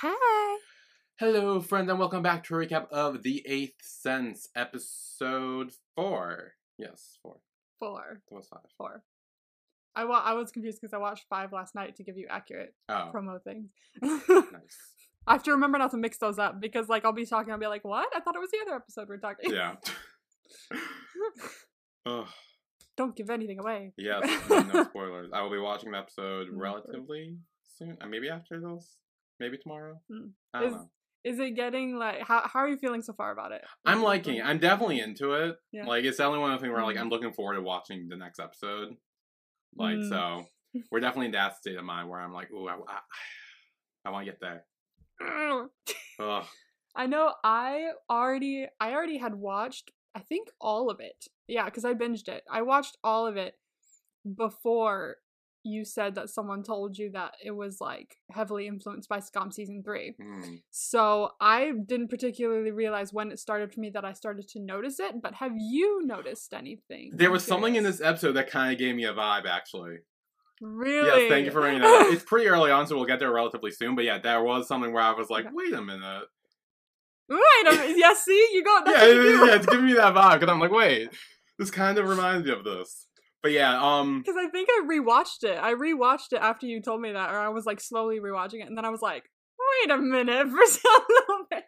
Hi. Hello, friends, and welcome back to a recap of The Eighth Sense, episode four. Yes, four. Four. That was five. Four. I wa- I was confused because I watched five last night to give you accurate Oh, promo things. nice. I have to remember not to mix those up because like I'll be talking, I'll be like, "What? I thought it was the other episode we're talking." Yeah. Ugh. Don't give anything away. Yes, no, spoilers. I will be watching the episode relatively soon. Uh, maybe after this. Maybe tomorrow. Mm. I don't Is- know. Is it getting like how how are you feeling so far about it? I'm liking it. I'm definitely into it. Yeah. Like, it's definitely one of the things where, like, Mhm. I'm looking forward to watching the next episode. Like, Mm. so, we're definitely in that state of mind where I'm like, ooh, I, I, I want to get there. Ugh. I know I already I already had watched I think all of it. Yeah, cuz I binged it. I watched all of it before you said that someone told you that it was like heavily influenced by Skam season 3. Mm. So I didn't particularly realize when it started for me that I started to notice it, but have you noticed anything? There I'm was something in this episode that kind of gave me a vibe, actually. Really? Yes, thank you for bringing that up. It's pretty early on, so we'll get there relatively soon. But yeah, there was something where I was like, Okay. wait a minute. Wait a minute. Yeah, see? You got that. yeah, what you yeah, do. yeah, it's giving me that vibe because I'm like, wait, this kind of reminds me of this. But yeah, um, Because I think I rewatched it. I rewatched it after you told me that, or I was like slowly rewatching it, and then I was like, wait a minute for some little bit.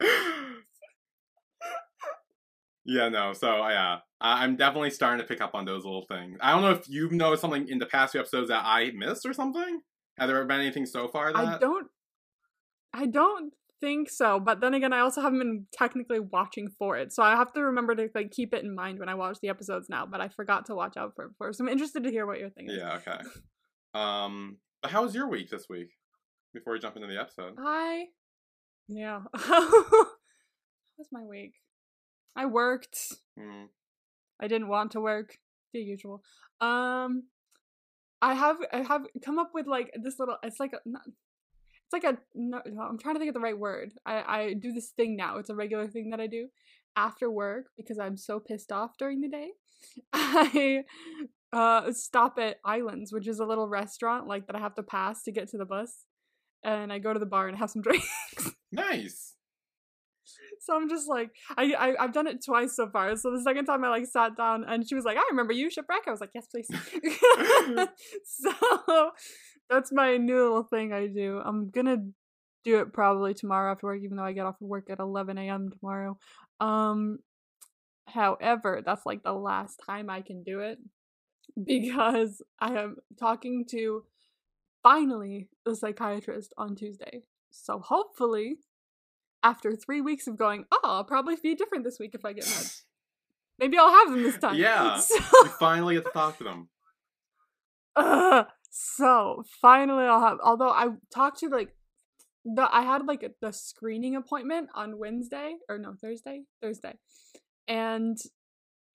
yeah, no. So yeah, I- I'm definitely starting to pick up on those little things. I don't know if you've noticed something in the past few episodes that I missed or something. Have there been anything so far that? I don't, I don't think so. But then again, I also haven't been technically watching for it, so I have to remember to like keep it in mind when I watch the episodes now. But I forgot to watch out for it before, so I'm interested to hear what you're thinking. Yeah. Okay. Um, but how was your week this week? Before we jump into the episode. I, yeah. How was my week? I worked. Mm. I didn't want to work. The usual. Um, I have I have come up with like this little. It's like a. not- It's like a. No, I'm trying to think of the right word. I I do this thing now. It's a regular thing that I do after work because I'm so pissed off during the day. I uh stop at Islands, which is a little restaurant like that I have to pass to get to the bus, and I go to the bar and have some drinks. Nice. So I'm just like, I, I I've done it twice so far. So the second time I like sat down and she was like, I remember you, shipwreck. I was like, yes, please. so that's my new little thing I do. I'm gonna do it probably tomorrow after work, even though I get off of work at 11 a.m. tomorrow. Um, however, that's like the last time I can do it because I am talking to finally the psychiatrist on Tuesday. So hopefully after three weeks of going, oh, I'll probably be different this week if I get meds. Maybe I'll have them this time. Yeah. So, finally get to talk to them. uh, so finally I'll have. Although I talked to like the I had like the screening appointment on Wednesday or no Thursday Thursday, and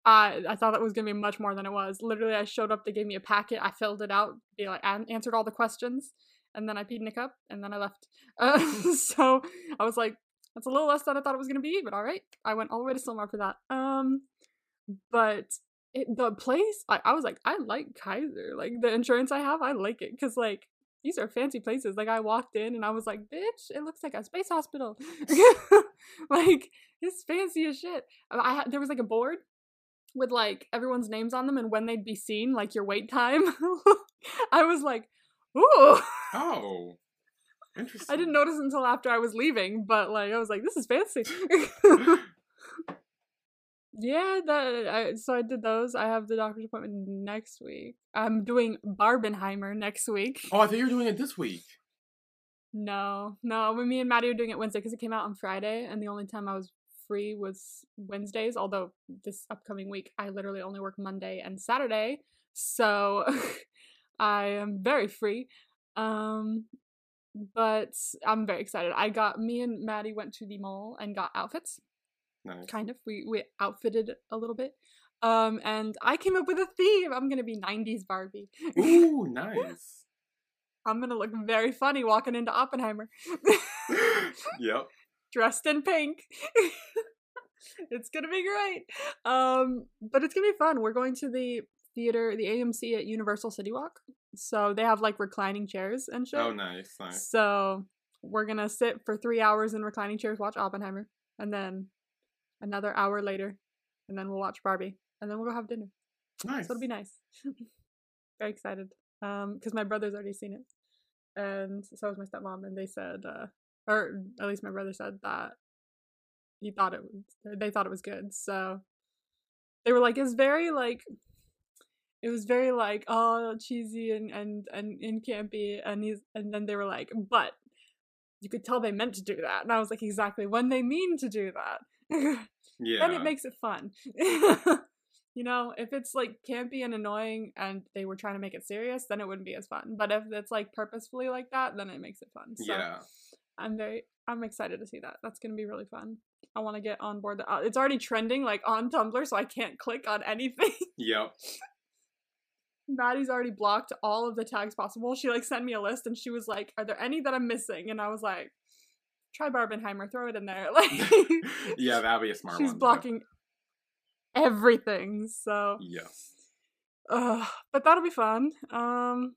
I I thought it was gonna be much more than it was. Literally, I showed up. They gave me a packet. I filled it out. They like an- answered all the questions, and then I peed in a cup, and then I left. Uh, so I was like, that's a little less than I thought it was gonna be, but all right. I went all the way to Sylmar for that. Um, but it, the place, I, I was like, I like Kaiser. Like the insurance I have, I like it because like these are fancy places. Like I walked in and I was like, bitch, it looks like a space hospital. like it's fancy as shit. I had there was like a board with like everyone's names on them and when they'd be seen, like your wait time. I was like, ooh. Oh. Interesting. I didn't notice until after I was leaving, but like I was like, this is fancy. Yeah, that I, so I did those. I have the doctor's appointment next week. I'm doing Barbenheimer next week. Oh, I thought you were doing it this week. No, no. When me and Maddie are doing it Wednesday because it came out on Friday, and the only time I was free was Wednesdays. Although this upcoming week, I literally only work Monday and Saturday, so I am very free. Um, but I'm very excited. I got me and Maddie went to the mall and got outfits. Nice. Kind of, we we outfitted a little bit. Um, and I came up with a theme. I'm gonna be '90s Barbie. Ooh, nice. I'm gonna look very funny walking into Oppenheimer. yep. dressed in pink. it's gonna be great. Um, but it's gonna be fun. We're going to the theater, the AMC at Universal City Walk. So they have like reclining chairs and shit. Oh, nice, nice. So we're gonna sit for three hours in reclining chairs, watch Oppenheimer, and then another hour later, and then we'll watch Barbie, and then we'll go have dinner. Nice. So it'll be nice. Very excited. Um, because my brother's already seen it, and so was my stepmom, and they said, uh, or at least my brother said that he thought it was, they thought it was good. So they were like, it's very like, it was very like, oh, cheesy and and and, and campy, and he's, and then they were like, but you could tell they meant to do that, and I was like, exactly when they mean to do that. Yeah. then it makes it fun. you know, if it's like campy and annoying and they were trying to make it serious, then it wouldn't be as fun. But if it's like purposefully like that, then it makes it fun. So yeah. I'm very I'm excited to see that. That's going to be really fun. I want to get on board. The, uh, it's already trending like on Tumblr, so I can't click on anything. Yep. Maddie's already blocked all of the tags possible. She like sent me a list and she was like, "Are there any that I'm missing?" And I was like, "Try Barbenheimer, throw it in there." Like yeah, that'd be a smart she's one. blocking everything. So, Yes. uh, but that'll be fun. Um,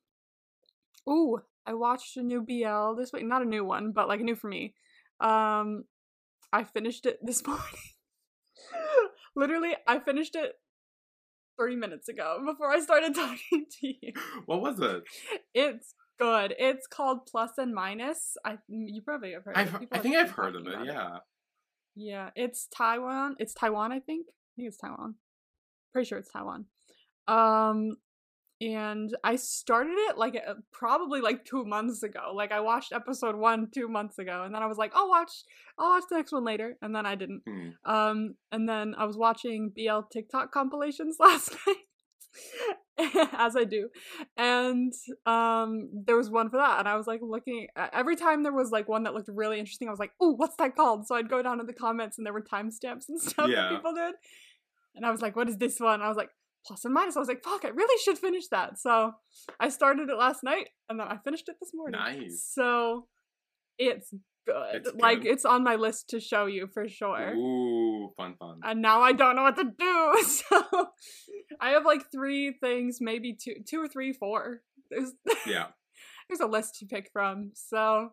ooh, I watched a new BL this week. Not a new one, but like new for me. Um, I finished it this morning. Literally, I finished it three minutes ago before I started talking to you. What was it? It's good. It's called Plus and Minus. I you probably have heard. I've, of it. I think I've heard of it. Yeah. Yeah, it's Taiwan. It's Taiwan, I think. I think it's Taiwan. Pretty sure it's Taiwan. Um and I started it like uh, probably like 2 months ago. Like I watched episode 1 2 months ago and then I was like, "I'll watch I'll watch the next one later." And then I didn't. Hmm. Um and then I was watching BL TikTok compilations last night. As I do. And um there was one for that and I was like looking every time there was like one that looked really interesting, I was like, "Oh, what's that called?" So I'd go down to the comments and there were timestamps and stuff Yeah. that people did. And I was like, "What is this one?" I was like, "Plus and minus." I was like, "Fuck, I really should finish that." So I started it last night and then I finished it this morning. Nice. So it's good. It's like good. it's on my list to show you for sure Ooh, fun, fun. and now I don't know what to do. So I have like three things, maybe two, two or three, four. There's Yeah. there's a list to pick from. So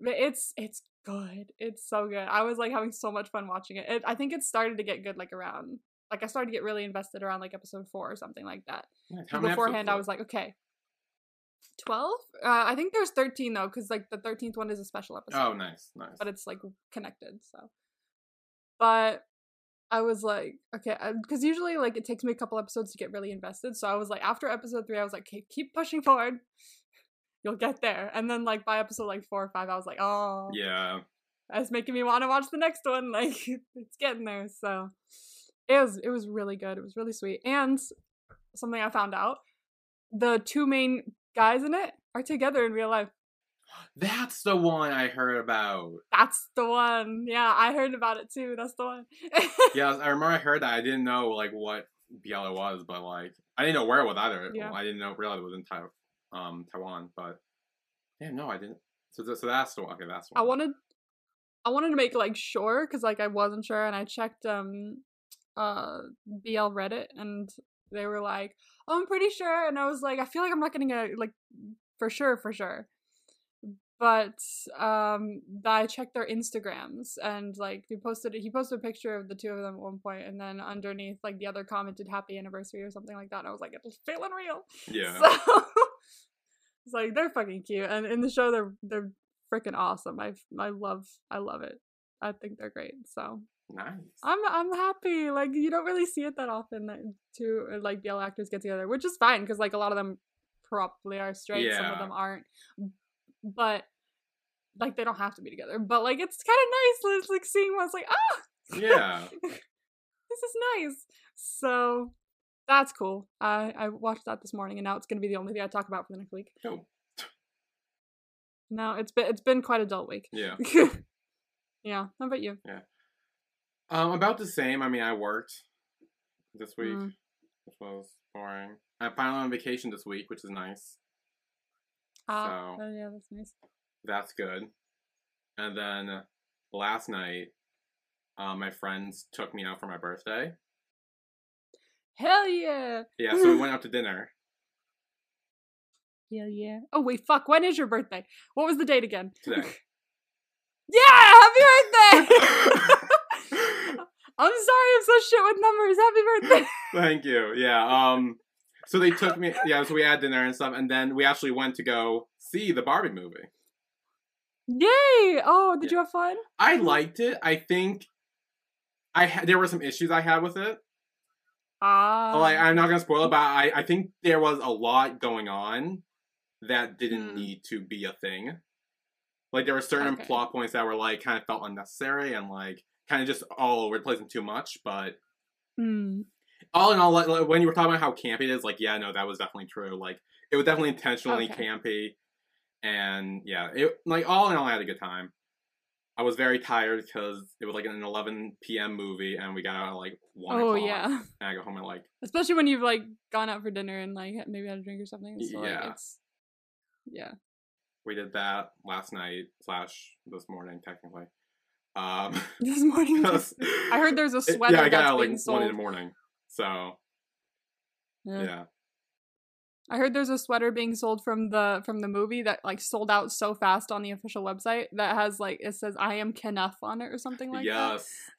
it's it's good. It's so good. I was like having so much fun watching it. it. I think it started to get good like around like I started to get really invested around like episode four or something like that. Many beforehand, I was like, okay. 12? Uh, I think there's 13 though, because like the 13th one is a special episode Oh, nice, nice. but it's like connected so but i was like okay because usually like it takes me a couple episodes to get really invested so i was like after episode three i was like okay, keep pushing forward you'll get there and then like by episode like four or five i was like oh yeah. it's making me want to watch the next one like it's getting there so it was it was really good it was really sweet and something i found out the two main guys in it are together in real life That's the one I heard about. that's the one yeah i heard about it too that's the one Yeah, I remember I heard that. I didn't know like what BL it was, but like I didn't know where it was either. Yeah. I didn't know realize it was in um Taiwan, but yeah, no, I didn't. So, so that's the one. Okay, that's the I wanted I wanted to make like sure because like I wasn't sure and I checked um uh BL Reddit and they were like, oh, I'm pretty sure and I was like, I feel like I'm not getting a like for sure, for sure. But um I checked their Instagrams and like they posted he posted a picture of the two of them at one point and then underneath like the other commented happy anniversary or something like that and I was like, it's feeling real. Yeah. So it's like they're fucking cute, and in the show they're they're freaking awesome. I I love I love it. I think they're great. So nice. I'm I'm happy. Like you don't really see it that often that two uh, like BL actors get together, which is fine because like a lot of them probably are straight. Some of them aren't, but like they don't have to be together. But like it's kind of nice. It's like seeing what's like ah yeah. this is nice. So that's cool. I I watched that this morning, and now it's gonna be the only thing I talk about for the next week. Cool. No, it's been it's been quite a dull week. Yeah. yeah. How about you? Um, about the same. I mean, I worked this week, Mm. which was boring. I'm finally on vacation this week, which is nice. Ah, So- oh yeah, that's nice. That's good. And then last night, uh, my friends took me out for my birthday. Hell yeah! Yeah, so we went out to dinner. Hell yeah. Oh wait, fuck. When is your birthday? What was the date again? Today. Yeah, happy birthday! I'm sorry, I'm so shit with numbers. Happy birthday. Thank you. Yeah. Um. So they took me. Yeah. So we had dinner and stuff, and then we actually went to go see the Barbie movie. Yay! Oh, did you have fun? I liked it. I think I ha- there were some issues I had with it. Ah. like I'm not gonna spoil it, but I I think there was a lot going on that didn't Hmm. need to be a thing. Like there were certain Okay. plot points that were like kind of felt unnecessary and like kind of just all over the place and too much. But Hmm. all in all, like, when you were talking about how campy it is, like yeah, no, that was definitely true. Like it was definitely intentionally Okay. campy, and yeah, it like all in all, I had a good time. I was very tired because it was like an 11 p.m. movie, and we got out at like one Oh o'clock. yeah. and I got home at like Especially when you've like gone out for dinner and like maybe had a drink or something. So, like, Yeah. it's yeah. we did that last night slash this morning technically. Um, This morning. 'cause I heard there's a it- sweater yeah, I got out like being one in the sold. morning. So Yeah. yeah, I heard there's a sweater being sold from the from the movie that like sold out so fast on the official website that has like it says I am Kenough on it or something like that. yes,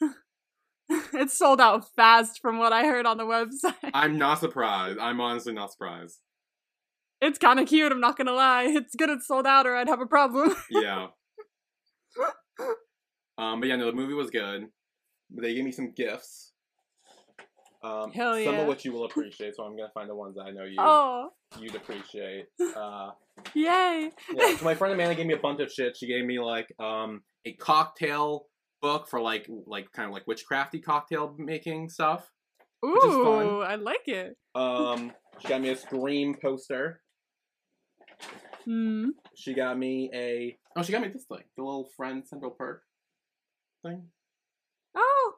that. it's sold out fast from what I heard on the website. I'm not surprised. I'm honestly not surprised. it's kind of cute, I'm not going to lie. It's good it's sold out or I'd have a problem. Yeah. Um, but yeah, no, the movie was good. They gave me some gifts. Um, Hell Some of which you will appreciate, so I'm gonna find the ones that I know you oh, you'd appreciate. Uh, yay. yeah, so my friend Amanda gave me a bunch of shit. She gave me like um a cocktail book for like like kind of like witchcrafty cocktail making stuff. Ooh, I like it. Um, she got me a Scream poster. Hmm. She got me a oh, she got me this thing, the little friend Central Perk thing. Oh.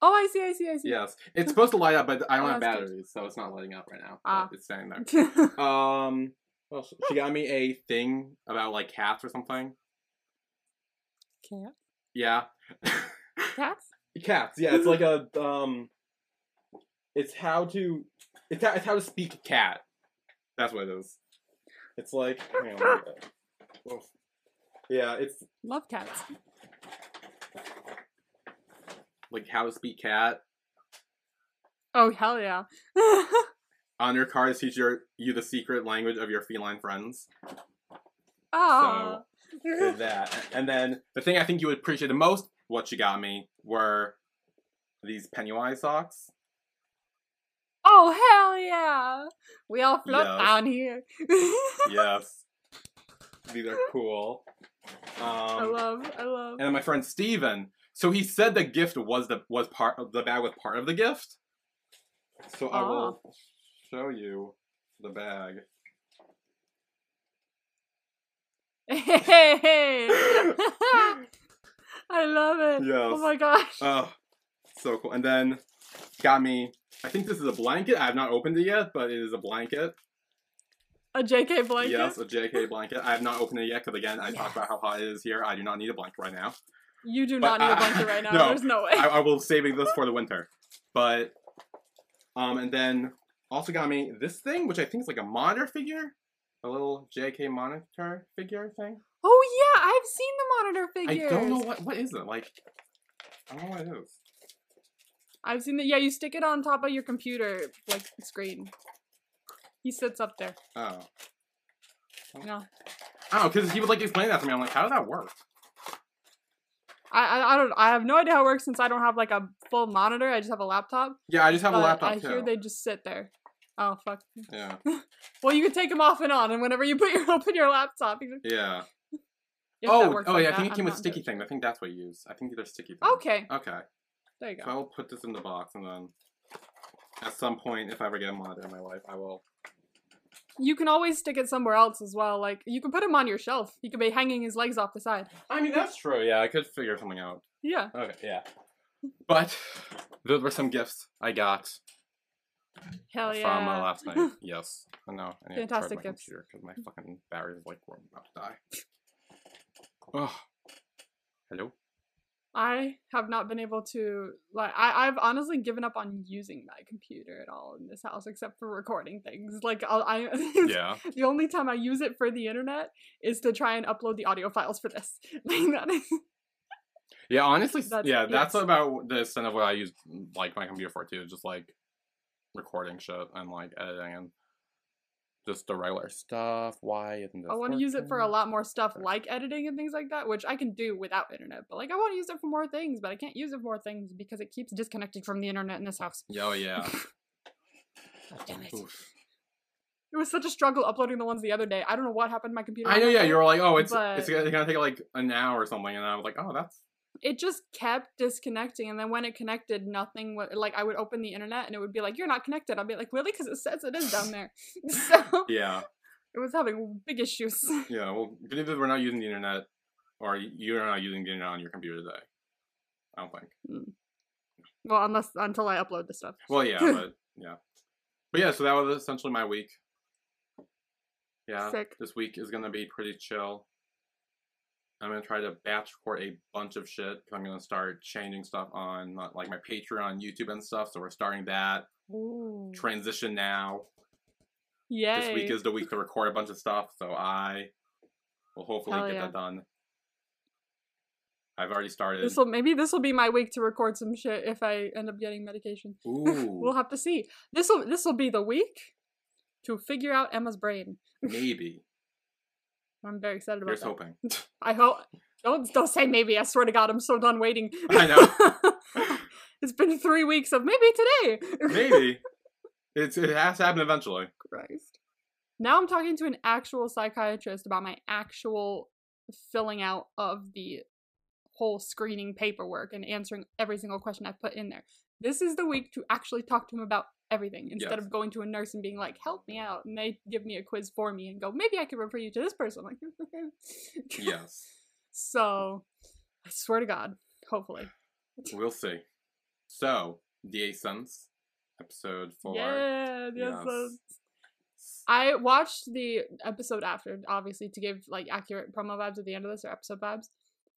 Oh, I see, I see, I see. Yes, it's supposed to light up, but I don't Oh, have that's good. batteries, so it's not lighting up right now. Ah. It's staying there. Um, well, she- got me a thing about like cats or something. Cat? Yeah, Cats? cats. Yeah, it's like a um, it's how to it's how, it's how to speak a cat. That's what it is. It's like hang on, let me get it. Oof. yeah, it's Love cats. Like how to speak cat. Oh, hell yeah. On your cards, teach your, you the secret language of your feline friends. oh. Did that, and then the thing I think you would appreciate the most, what you got me, were these Pennywise socks. oh, hell yeah. We all float Yes. down here. yes, these are cool. Um, I love, I love. and then my friend Steven, so he said the gift was the was part of the bag was part of the gift. So I will ah. show you the bag. Hey, I love it. Oh my gosh. Oh, so cool. And then got me. I think this is a blanket. I have not opened it yet, but it is a blanket. a JK blanket. Yes, a JK blanket. I have not opened it yet because again, I talked about how hot it is here. I do not need a blanket right now. You do But not need a I- blanket right now. no, There's no way. I, I will saving this for the winter. But um, and then also got me this thing, which I think is like a monitor figure, a little JK monitor figure thing. oh yeah, I've seen the monitor figures. I don't know what what is it like. I don't know what it is. I've seen that. Yeah, you stick it on top of your computer, like screen. He sits up there. Oh, No, oh, because he would like explain that to me. I'm like, how does that work? I, I I don't. I have no idea how it works since I don't have like a full monitor. I just have a laptop. Yeah, I just have a laptop I too. hear they just sit there. Oh fuck. Yeah, Well, you can take them off and on, and whenever you put your open your laptop, you can, yeah. oh, oh like yeah. I think it I'm came with sticky entirely things. I think that's what you use. I think they're sticky things. Okay, Okay. there you So go. I'll put this in the box and then at some point, if I ever get a monitor in my life, I will. You can always stick it somewhere else as well. Like you can put him on your shelf. You could be hanging his legs off the side. I mean, that's true. Yeah, I could figure something out. Yeah. Okay, yeah. But those were some gifts I got Hell from yeah. uh, last night. yes. I know. I need to charge Fantastic gifts. because my fucking battery is like we're about to die. Oh. Hello. I have not been able to like I, I've honestly given up on using my computer at all in this house except for recording things. Like I'll, I Yeah. the only time I use it for the internet is to try and upload the audio files for this. Like that is Yeah, honestly, That's- yeah, that's yes. about the extent of what I use like my computer for too. Just like recording shit and like editing and just the regular stuff. Why isn't this? I want to use it for a lot more stuff like editing and things like that, which I can do without internet. But like I want to use it for more things, but I can't use it for more things because it keeps disconnecting from the internet in this house. Oh yeah. Damn it. Oof. It was such a struggle uploading the ones the other day. I don't know what happened to my computer. I know. Yeah, you were like, oh, it's but- it's gonna take like an hour or something, and I was like, oh, that's it just kept disconnecting and then when it connected nothing was like i would open the internet and it would be like you're not connected i'd be like really because it says it is down there so yeah, it was having big issues yeah. Well, news we're not using the internet, or you're not using the internet on your computer today. I don't think. Hmm. well unless until i upload the stuff Well, yeah, but yeah, but yeah. So that was essentially my week. Yeah, Sick. this week is gonna be pretty chill. I'm gonna try to batch record a bunch of shit. I'm gonna start changing stuff on like my Patreon, YouTube, and stuff. So we're starting that Ooh. transition now. Yeah. This week is the week to record a bunch of stuff. So I will hopefully Hell get yeah. that done. I've already started. this will maybe this will be my week to record some shit if i end up getting medication Ooh, we'll have to see this will this will be the week to figure out emma's brain maybe. I'm very excited about Here's that hoping. i hope don't don't say maybe i swear to god i'm so done waiting I know it's been three weeks of maybe today Maybe. It's it has to happen eventually. Christ. Now I'm talking to an actual psychiatrist about my actual filling out of the whole screening paperwork and answering every single question I put in there. This is the week to actually talk to him about everything instead Yes. of going to a nurse and being like, help me out. And they give me a quiz for me and go, maybe I could refer you to this person. I'm like, Yes. So, I swear to God, hopefully. We'll see. So, The Eighth episode four. Yeah, yes. Yes. I watched the episode after, obviously, to give like accurate promo vibes at the end of this or episode vibes.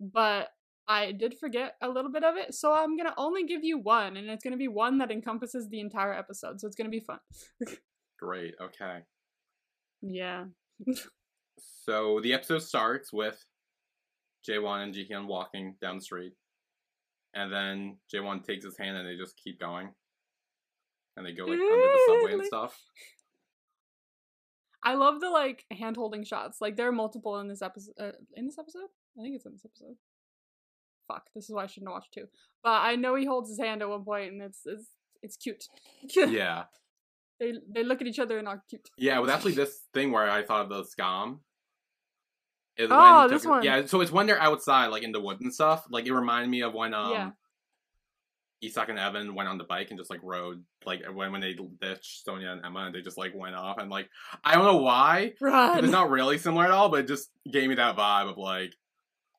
But I did forget a little bit of it, so I'm gonna only give you one, and it's gonna be one that encompasses the entire episode, so it's gonna be fun. Great. Okay. Yeah. So the episode starts with Jaewon and Jihyun walking down the street, and then Jaewon takes his hand and they just keep going, and they go like under the subway and stuff. I love the like hand holding shots. Like there are multiple in this episode. Uh, in this episode, I think it's in this episode. Fuck, this is why I shouldn't have watched two. But I know he holds his hand at one point, and it's it's it's cute. Yeah. they they look at each other and are cute. Yeah, well, actually, this thing where I thought of the scam. Is Oh, this took- one. Yeah, so it's when they're outside, like in the woods and stuff. Like it reminded me of when um, Yeah. Isak and Even went on the bike and just like rode, like when when they ditched Sonja and Emma and they just like went off and like I don't know why. Run. It's not really similar at all, but it just gave me that vibe of like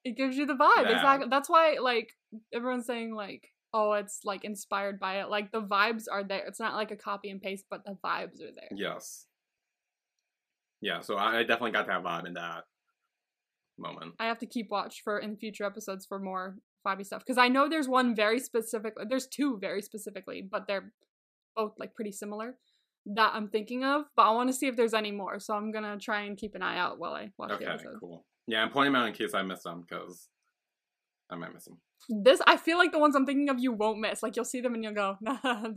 it gives you the vibe Yeah. exactly. That's why like everyone's saying like oh it's like inspired by it. Like the vibes are there. It's not like a copy and paste, but the vibes are there. yes, yeah. So I definitely got that vibe in that moment. I have to keep watch for in future episodes for more vibey stuff because I know there's one very specific. There's two very specifically, but they're both like pretty similar that I'm thinking of. But I want to see if there's any more, so I'm gonna try and keep an eye out while I watch the Okay, episode. cool. Yeah, I'm pointing them out in case I miss them because I might miss them. This I feel like the ones I'm thinking of you won't miss. Like you'll see them and you'll go, nah,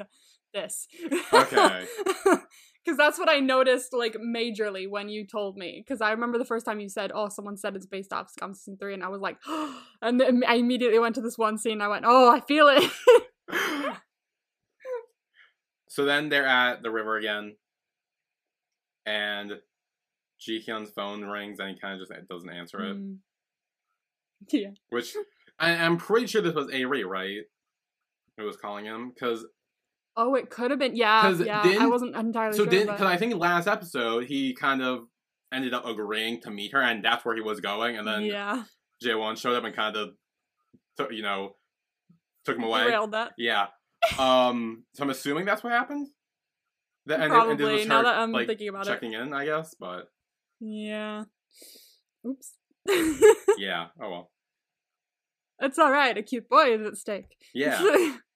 this. Okay. Because that's what I noticed like majorly when you told me. Because I remember the first time you said, "Oh, someone said it's based off Skam season 3 and I was like, and then I immediately went to this one scene. I went, "Oh, I feel it." so then they're at the river again, and Jihyun's phone rings and he kind of just doesn't answer it. Mm. Yeah. Which I, I'm pretty sure this was Ari, right? Who was calling him? Because Oh, it could have been. Yeah. Yeah. I wasn't entirely so sure. but- because I think last episode he kind of ended up agreeing to meet her, and that's where he was going, and then yeah. Jaewon showed up and kind of, took, you know, took him away. Derailed that. Yeah. Um. So I'm assuming that's what happened. That and, and Probably, now that I'm like, thinking about it. checking in, I guess. But Yeah. Oops. yeah. Oh well. It's all right. A cute boy is at stake. Yeah.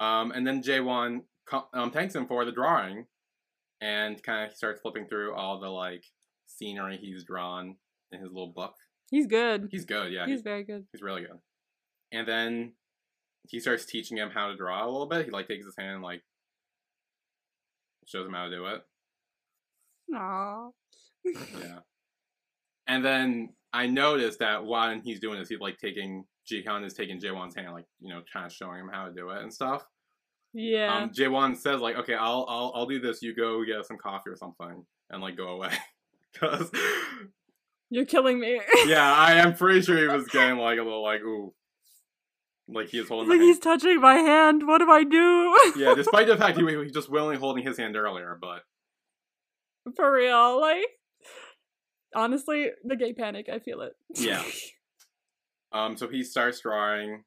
Um, and then Jaewon um, thanks him for the drawing, and kind of starts flipping through all the like scenery he's drawn in his little book. He's good. He's good, yeah. He's He's, very good. he's really good. And then he starts teaching him how to draw a little bit. He like takes his hand and like shows him how to do it. Aww. Yeah. And then I noticed that while he's doing this, he's like taking Jihyun is taking Jaewon's hand, like you know, kind of showing him how to do it and stuff. Yeah. Um, Jaewon says like, "Okay, I'll I'll I'll do this. You go get some coffee or something, and like go away." Because You're killing me. yeah, I am pretty sure he was getting like a little like ooh, like he was holding. like my he's hand. touching my hand. What do I do? yeah, despite the fact he was just willingly holding his hand earlier, but For real. Like, honestly, the gay panic. I feel it. Yeah. um, so he starts drawing.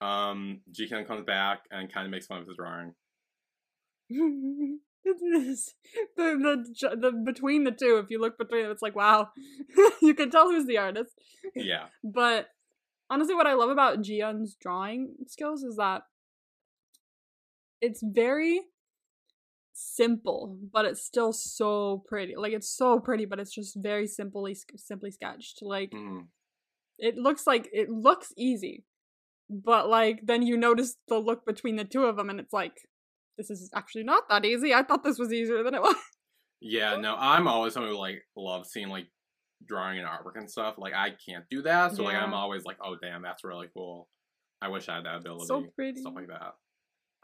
Um, Jihyun comes back and kind of makes fun of his drawing. The, the the between the two, if you look between them, it's like wow, you can tell who's the artist. Yeah, But honestly, what I love about Jihyun's drawing skills is that it's very simple, but it's still so pretty. Like it's so pretty, but it's just very simply simply sketched. Like Mhm. it looks like it looks easy, but like then you notice the look between the two of them, and it's like this is actually not that easy. I thought this was easier than it was. yeah. No, I'm always someone who like loves seeing like drawing and artwork and stuff. Like I can't do that, so like I'm always like, oh damn, that's really cool. I wish I had that ability. So pretty. Stuff like that.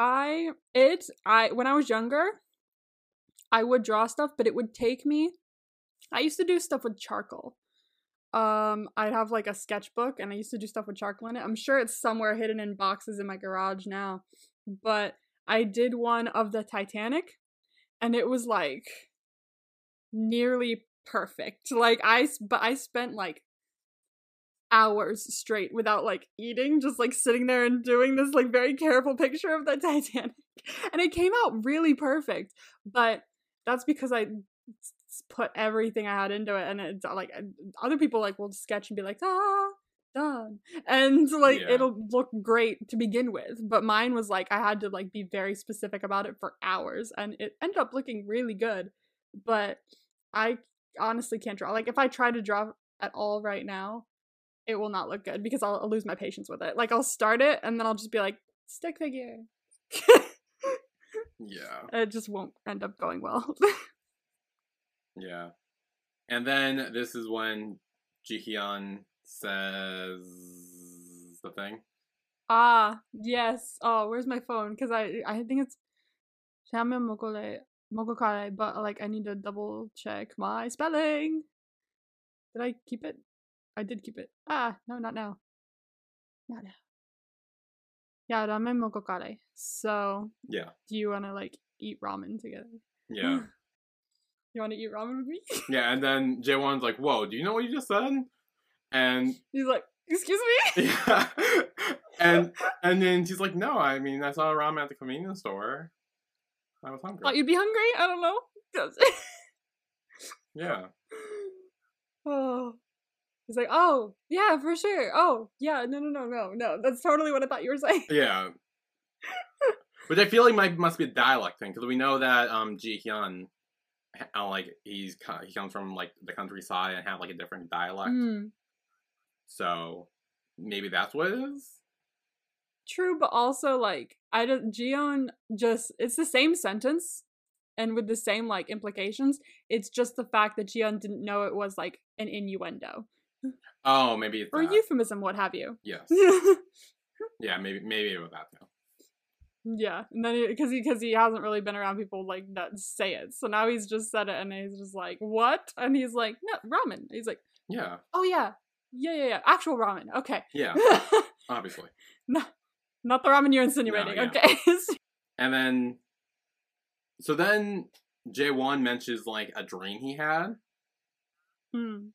I it I when I was younger, I would draw stuff, but it would take me. I used to do stuff with charcoal. Um, I'd have like a sketchbook, and I used to do stuff with charcoal in it. I'm sure it's somewhere hidden in boxes in my garage now, but I did one of the Titanic, and it was like nearly perfect. Like I but I spent like hours straight without like eating, just like sitting there and doing this like very careful picture of the Titanic. And it came out really perfect. But that's because I put everything I had into it and it's like other people like will sketch and be like, ah, done. And like Yeah. it'll look great to begin with. But mine was like I had to like be very specific about it for hours and it ended up looking really good. But I honestly can't draw. Like if I try to draw at all right now, it will not look good because I'll, I'll lose my patience with it. Like I'll start it and then I'll just be like stick figure. Yeah, it just won't end up going well. yeah. And then this is when Jihyun says the thing. ah, yes. Oh, where's my phone? Because I I think it's Shame Mogole Mogokare, but like I need to double check my spelling. Did I keep it? I did keep it. Ah, no, not now. Not now. Yeah, ramen mogokare. So, Yeah, do you want to like eat ramen together? yeah. You want to eat ramen with me? Yeah, and then Jaewon's like, "Whoa, do you know what you just said?" And He's like, excuse me? yeah, and and then she's like, "No, I mean I saw ramen at the convenience store. I was hungry." Thought you'd be hungry? I don't know. yeah, oh. He's like, oh, yeah, for sure. Oh, yeah, no, no, no, no, no. That's totally what I thought you were saying. yeah. Which I feel like might must be a dialect thing because we know that um Ji Hyun, uh, like he's he comes from like the countryside and have like a different dialect, Mm, so maybe that's what it is. true, but also, like, I don't, Gion just, it's the same sentence and with the same, like, implications. It's just the fact that Gion didn't know it was, like, an innuendo Oh, maybe it's or that. euphemism, what have you. Yes. Yeah, maybe maybe it was that too. Yeah, and then because he because he hasn't really been around people like that say it, so now he's just said it, and he's just like, "What?" And he's like, "No, ramen." He's like, Yeah, "Oh yeah, yeah, yeah, yeah, actual ramen." Okay, yeah, obviously. No, not the ramen you're insinuating. yeah. Okay, And then, so then Jaewon mentions like a dream he had. Hmm.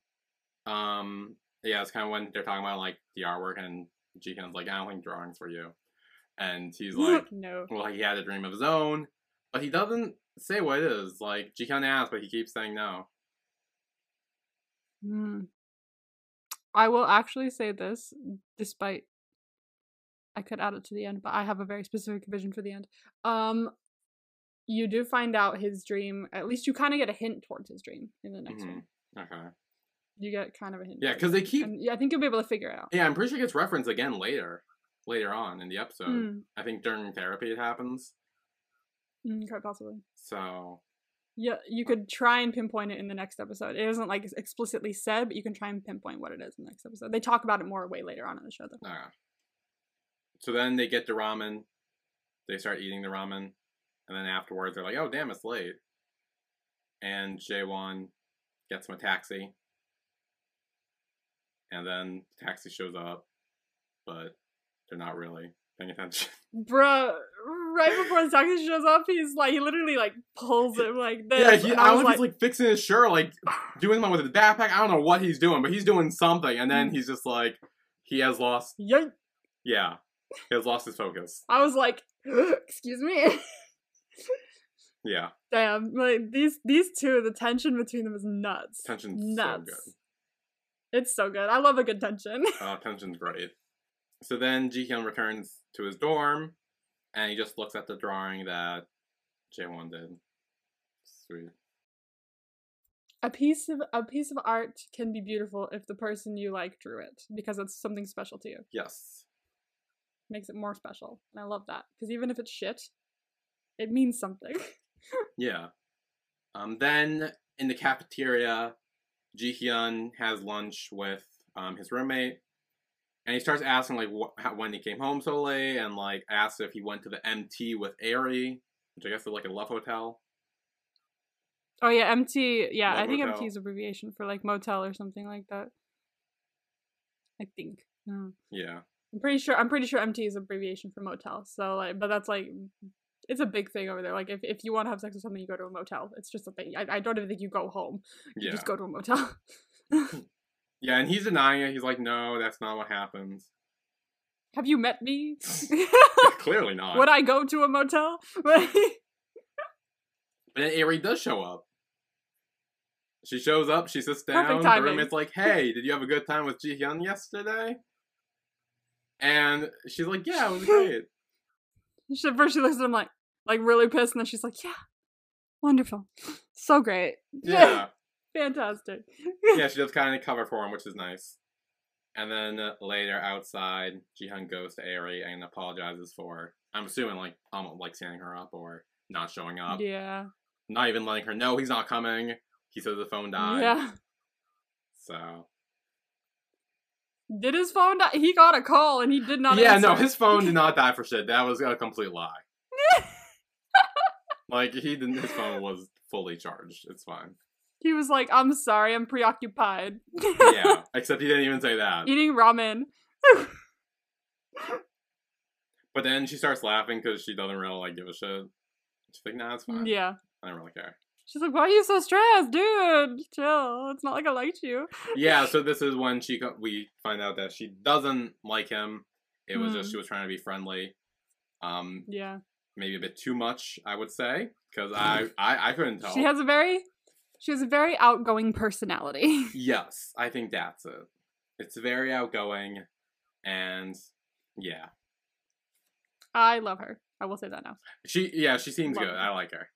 Um, yeah, it's kind of when they're talking about like the artwork, and Jihyun's like, I don't think drawings for you. And he's like, no. well, he had a dream of his own, but he doesn't say what it is. Like, Jihyun asks, but he keeps saying no. Hmm. I will actually say this, despite I could add it to the end, but I have a very specific vision for the end. Um, you do find out his dream. At least you kind of get a hint towards his dream in the next Mhm. one. Okay. You get kind of a hint. Yeah, because they keep. And yeah, I think you'll be able to figure it out. Yeah, I'm pretty sure it gets referenced again later, later on in the episode. Mm, I think during therapy it happens. mm, quite possibly. So Yeah, you could try and pinpoint it in the next episode. It isn't like explicitly said, but you can try and pinpoint what it is in the next episode. They talk about it more way later on in the show, though. Okay. So then they get the ramen. They start eating the ramen. And then afterwards, they're like, oh, damn, it's late. And Jaewon gets him a taxi. And then the taxi shows up. But they're not really paying attention. Bruh, right before the taxi shows up, he's like, he literally like pulls him like this. yeah, he, I, I was like, he's like fixing his shirt, like doing something with his backpack. I don't know what he's doing, but he's doing something. And then he's just like, he has lost, Yeah. yeah, he has lost his focus. I was like, excuse me. Yeah, Damn, like these these two, the tension between them is nuts. tension's nuts. so good. It's so good. I love a good tension. Uh, tension's great. So then Ji-hyun returns to his dorm, and he just looks at the drawing that Jaewon did. Sweet. a piece of a piece of art can be beautiful if the person you like drew it because it's something special to you. Yes. Makes it more special, and I love that because even if it's shit, it means something. Yeah. Um, then in the cafeteria, Ji-hyun has lunch with um, his roommate, and he starts asking like wh- how, when he came home so late, and like asks if he went to the MT with Aerie, which I guess is like a love hotel. oh yeah, MT. Yeah, I think motel. MT is abbreviation for like motel or something like that. I think. No. Yeah. I'm pretty sure. I'm pretty sure MT is abbreviation for motel. So like, but that's like, it's a big thing over there. Like, if, if you want to have sex with someone, you go to a motel. It's just a thing. I, I don't even think you go home. You Yeah. just go to a motel. Yeah, and he's denying it. He's like, no, that's not what happens. have you met me? Clearly not. Would I go to a motel? But then Aerie does show up. She shows up, she sits down, the roommate's like, hey, did you have a good time with Ji Hyun yesterday? And she's like, yeah, it was great. she, first she looks at him like, like really pissed, and then she's like, yeah, wonderful, so great, yeah. fantastic. Yeah, she does kind of cover for him, which is nice. And then uh, later outside, Ji Hyun goes to Aerie and apologizes for, I'm assuming, like, um, like standing her up or not showing up. yeah, Not even letting her know he's not coming. He says the phone died. yeah. So. Did his phone die? He got a call and he did not. yeah, answer. no, his phone did not die for shit. That was a complete lie. Like he didn't. His phone was fully charged. It's fine. He was like, "I'm sorry, I'm preoccupied." Yeah, except he didn't even say that. Eating ramen. But then she starts laughing because she doesn't really like give a shit. She's like, "Nah, it's fine. Yeah. I don't really care." She's like, "Why are you so stressed, dude? Chill. It's not like I liked you." Yeah. So this is when she we find out that she doesn't like him. It was just Hmm. she was trying to be friendly. Um, Yeah. Maybe a bit too much, I would say, because I, I I couldn't tell. She has a very, she has a very outgoing personality. Yes, I think that's it. It's very outgoing, and yeah, I love her. I will say that now. she yeah she seems Love good. her. I like her.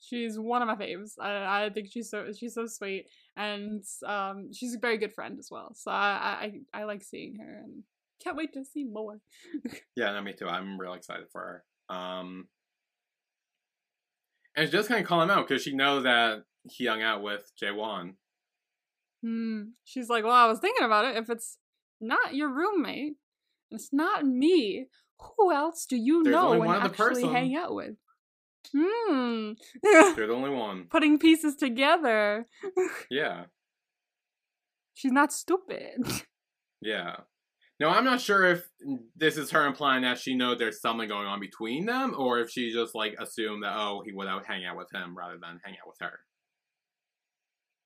She's one of my faves. I, I think she's so she's so sweet, and um, she's a very good friend as well. So I I, I like seeing her, and can't wait to see more. Yeah, no, me too. I'm real excited for her. Um, and she just kind of call him out because she knows that he hung out with Jaewon. Hmm. She's like, well, I was thinking about it. If it's not your roommate, it's not me. Who else do you There's know and actually person. hang out with? Hmm. The only one. Putting pieces together. Yeah, She's not stupid. yeah. No, I'm not sure if this is her implying that she knows there's something going on between them, or if she just like assumed that oh he would out hang out with him rather than hang out with her.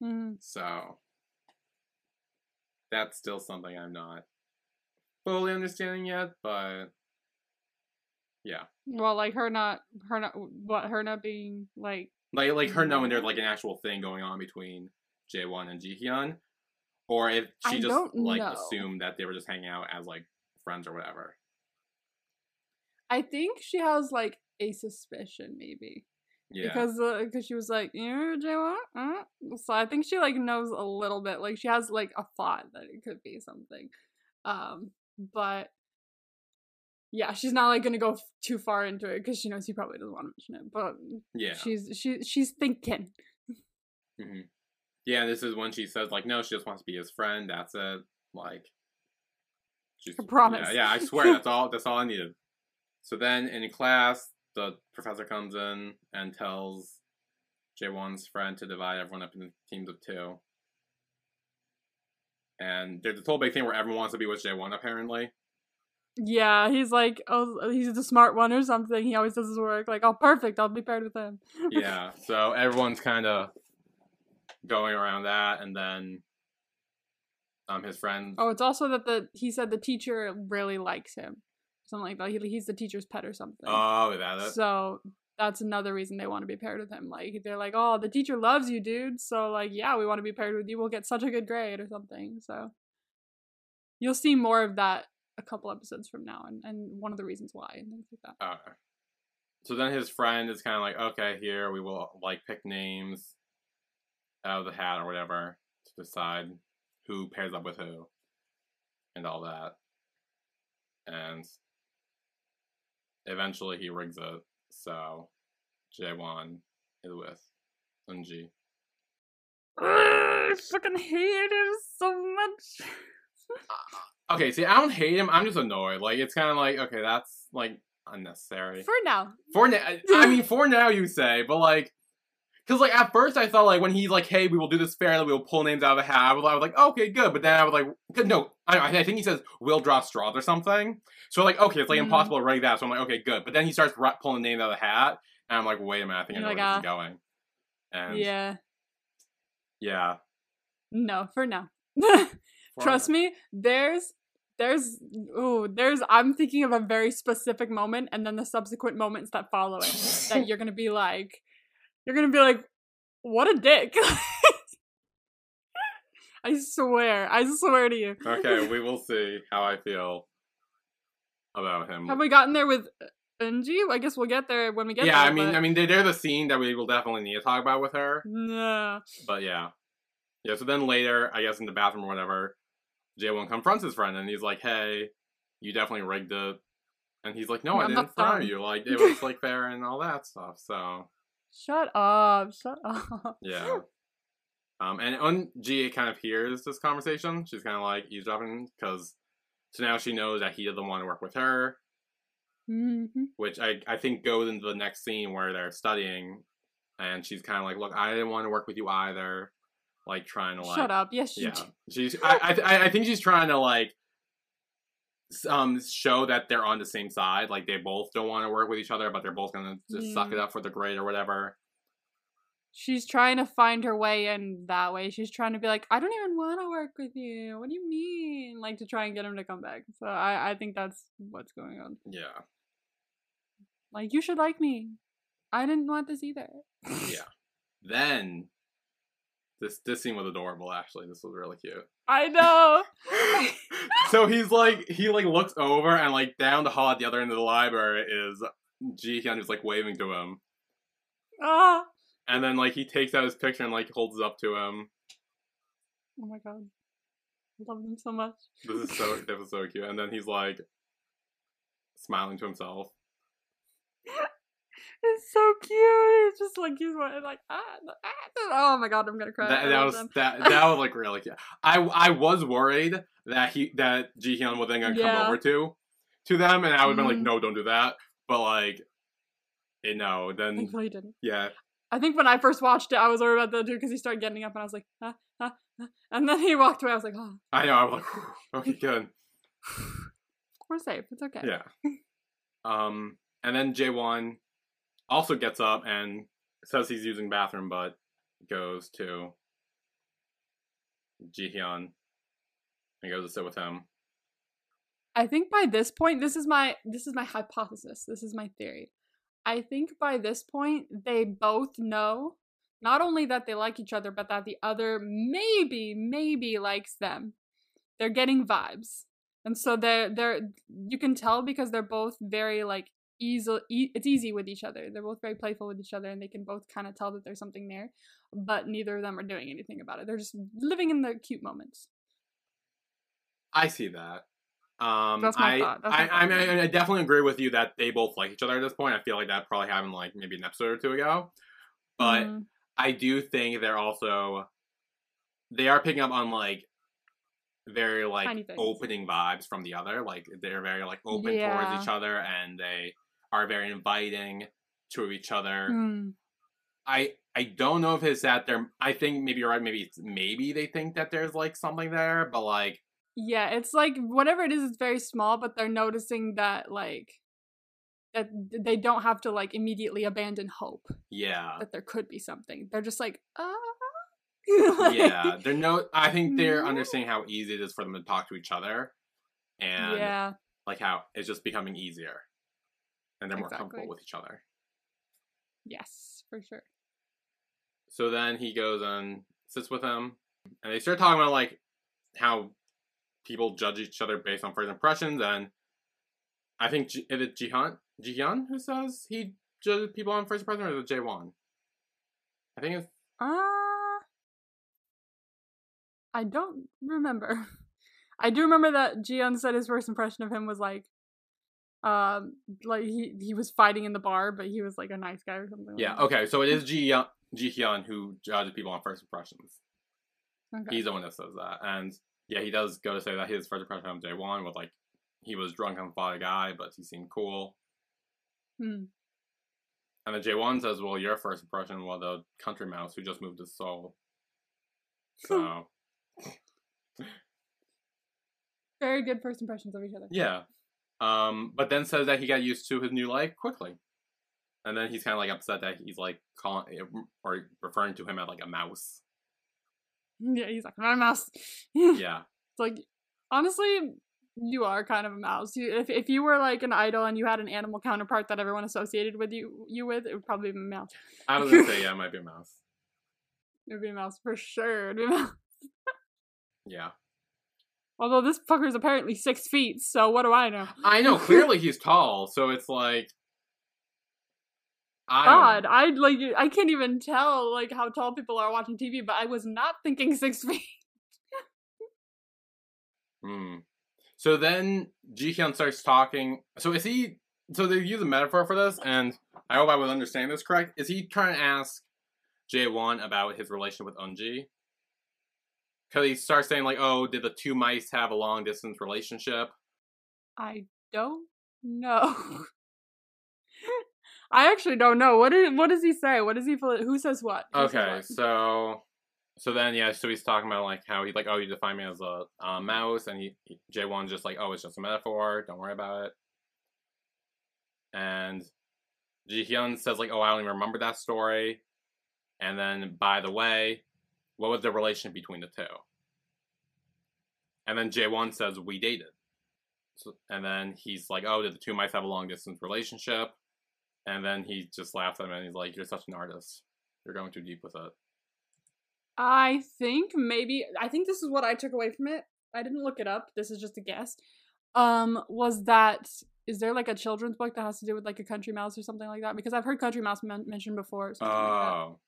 Hmm. So that's still something I'm not fully understanding yet, but yeah. Well, like her not, her not, what her not being like. Like like her knowing there's like an actual thing going on between Jaewon and Jihyun. Or if she I just like know. assumed that they were just hanging out as like friends or whatever. I think she has like a suspicion, maybe. Yeah. Because because she was like, you Jaywalk? Uh? So I think she like knows a little bit. Like she has like a thought that it could be something. Um, but yeah, she's not like gonna go f- too far into it because she knows he probably doesn't want to mention it. But yeah. she's she she's thinking. hmm Yeah, this is when she says like, no, she just wants to be his friend. That's it. Like, she's I promise. Yeah, yeah, I swear that's all. That's all I needed. So then in class, the professor comes in and tells Jaewon's friend to divide everyone up into teams of two. And there's this whole big thing where everyone wants to be with Jaewon apparently. Yeah, he's like, oh, he's the smart one or something. He always does his work. Like, oh, perfect. I'll be paired with him. yeah, so everyone's kind of going around that, and then um his friend. Oh, it's also that the he said the teacher really likes him, something like that. He, he's the teacher's pet or something. Oh, is that? So that's another reason they want to be paired with him. Like they're like, oh, the teacher loves you, dude. So like, yeah, we want to be paired with you. We'll get such a good grade or something. So you'll see more of that a couple episodes from now, and and one of the reasons why and things like that. Okay. So then his friend is kind of like, okay, here we will like pick names out of the hat or whatever to decide who pairs up with who and all that. And eventually he rigs it, so Jaewon is with Sunji. I fucking hate him so much. Okay, see, I don't hate him. I'm just annoyed. Like, it's kind of like, okay, that's like unnecessary. For now, For now, I mean, for now you say, but like, because like at first I thought like when he's like, "Hey, we will do this fair, fairly. We will pull names out of a hat." I was, I was like, "Okay, good," but then I was like, "No, I, I think he says we'll draw straws or something." So like, okay, it's like Mhm. impossible to write that. So I'm like, okay, good. But then he starts pulling names out of the hat, and I'm like, wait a minute, I think I know You're where like, this is going. And yeah, yeah, no, for now. Trust now. me, there's there's ooh, there's I'm thinking of a very specific moment and then the subsequent moments that follow it that you're gonna be like you're gonna be like, what a dick. I swear. I swear to you. okay, we will see how I feel about him. Have we gotten there with uh, Eunji? I guess we'll get there when we get yeah, there. I mean, but- I mean, they- they're the scene that we will definitely need to talk about with her. Nah. But yeah. Yeah, so then later, I guess in the bathroom or whatever, Jaewon confronts his friend and he's like, hey, you definitely rigged it. And he's like, no, I I'm didn't not fire you. Like, it was like fair and all that stuff. So, Shut up. Shut up. yeah. Um, and when Gia kind of hears this conversation, she's kind of like eavesdropping because so now she knows that he doesn't want to work with her, hmm which I, I think goes into the next scene where they're studying. And she's kind of like, look, I didn't want to work with you either. Like, trying to like. Shut up. Yes, you yeah she's I, I i think she's trying to like um show that they're on the same side like they both don't want to work with each other but they're both gonna just suck it up for the grade or whatever She's trying to find her way in that way. She's trying to be like, I don't even want to work with you. What do you mean? Like to try and get him to come back. So I, I think that's what's going on. yeah Like, you should like me. I didn't want this either. yeah then this this scene was adorable actually this was really cute I know. so he's like he like looks over and like down the hall at the other end of the library is Ji Hyun just like waving to him ah. and then like he takes out his picture and like holds it up to him Oh my god. I love them so much. This is so that was so cute. And then he's like smiling to himself. It's so cute. It's just like he's like ah, ah, oh my god, I'm gonna cry. That, that was them. that that was like really cute. I I was worried that he that Ji Hyun was then gonna Yeah. come over to to them, and I would have been like, Mhm. no, don't do that. But like, you know, then Thankfully, he didn't. yeah, I think when I first watched it, I was worried about that dude because he started getting up and I was like, ah, ah, ah. and then he walked away. I was like, oh, I know. I was like, okay, good, we're safe. It's okay. yeah. Um, and then Jaewon also gets up and says he's using bathroom, but goes to Ji Hyun and goes to sit with him. I think by this point, this is my this is my hypothesis. This is my theory. I think by this point they both know not only that they like each other, but that the other maybe, maybe likes them. They're getting vibes. And so they're they're you can tell because they're both very like easy e- it's easy with each other. They're both very playful with each other and they can both kind of tell that there's something there, but neither of them are doing anything about it. They're just living in the cute moments. I see that. Um, That's my I, thought. That's I, I, mean, I definitely agree with you that they both like each other at this point. I feel like that probably happened like maybe an episode or two ago. But Mhm. I do think they're also they are picking up on like very like opening vibes from the other. Like they're very like open Yeah. towards each other and they are very inviting to each other. Mm. I I don't know if it's that they're I think maybe you're right, maybe it's maybe they think that there's like something there, but like Yeah, it's like whatever it is, it's very small, but they're noticing that like that they don't have to like immediately abandon hope yeah. that there could be something. They're just like, ah. yeah, they're no. I think they're No. understanding how easy it is for them to talk to each other, and yeah, like how it's just becoming easier, and they're more comfortable with each other. yes, for sure. So then he goes and sits with him, and they start talking about like how people judge each other based on first impressions, and I think Ji- is it Jihan Jihyun who says he judges people on first impression, or is it Jaewon? I think it's Uh I don't remember. I do remember that Jihyun said his first impression of him was like um like he he was fighting in the bar, but he was like a nice guy or something. yeah. like that. Okay, so it is Ji Jihyun who judges people on first impressions. Okay. He's the one that says that, and yeah, he does go to say that his first impression of Jaewon was like he was drunk and fought a guy, but he seemed cool. Hmm. And then Jaewon says, "Well, your first impression was the country mouse who just moved his Seoul." So Very good first impressions of each other. yeah, um, but then says that he got used to his new life quickly, and then he's kind of like upset that he's like calling or referring to him as like a mouse. Yeah, he's like, I'm a mouse. Yeah, It's like honestly, you are kind of a mouse. You, if if you were like an idol and you had an animal counterpart that everyone associated with you you with, it would probably be a mouse. I was gonna say yeah, it might be a mouse. It would be a mouse for sure. It'd be a mouse. Yeah, Although this fucker's apparently six feet, so what do I know? I know. Clearly, he's tall, so it's like. I God. I like I can't even tell like how tall people are watching TV, but I was not thinking six feet. Hmm. So then Jihyun starts talking. So is he? So they use a metaphor for this, and I hope I was understanding this correct. Is he trying to ask Jaewon about his relation with Eunji? Because he starts saying like, "Oh, did the two mice have a long distance relationship?" I don't know. I actually don't know. What did what does he say? What does he feel? Who says what? Who says Okay, what? so so then yeah, so he's talking about like how he's like, "Oh, you define me as a uh, mouse," and he, he Jaewon's just like, "Oh, it's just a metaphor. Don't worry about it." And Jihyun says like, "Oh, I don't even remember that story." And then, by the way, what was the relation between the two? And then Jaewon says, "We dated." So, and then he's like, "Oh, did the two mice have a long distance relationship?" And then he just laughs at him and he's like, "You're such an artist. You're going too deep with it." I think maybe I think this is what I took away from it. I didn't look it up. This is just a guess. Um, was that is there like a children's book that has to do with like a country mouse or something like that? Because I've heard country mouse men- mentioned before. Or something like. Oh,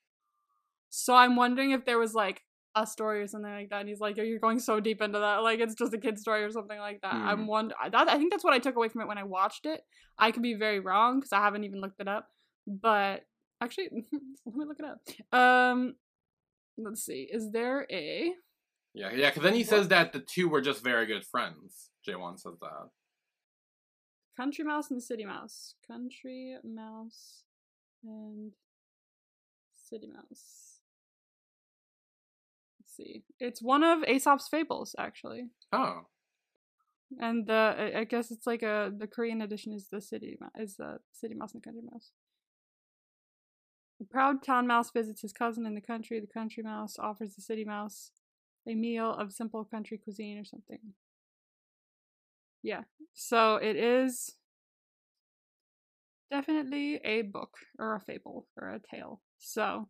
So I'm wondering if there was like a story or something like that. And he's like, "You're going so deep into that, like it's just a kid's story or something like that." Hmm. I'm wonder. That I think that's what I took away from it when I watched it. I could be very wrong because I haven't even looked it up. But actually, let me look it up. Um, let's see. Is there a yeah, yeah. Because then he says that the two were just very good friends. Jaewon says that. country mouse and the city mouse? Country mouse and city mouse. See. It's one of Aesop's fables, actually. Oh, And the I- I guess it's like a the Korean edition is the city is the city mouse and the country mouse. The proud town mouse visits his cousin in the country. The country mouse offers the city mouse a meal of simple country cuisine or something. Yeah. So it is definitely a book or a fable or a tale. So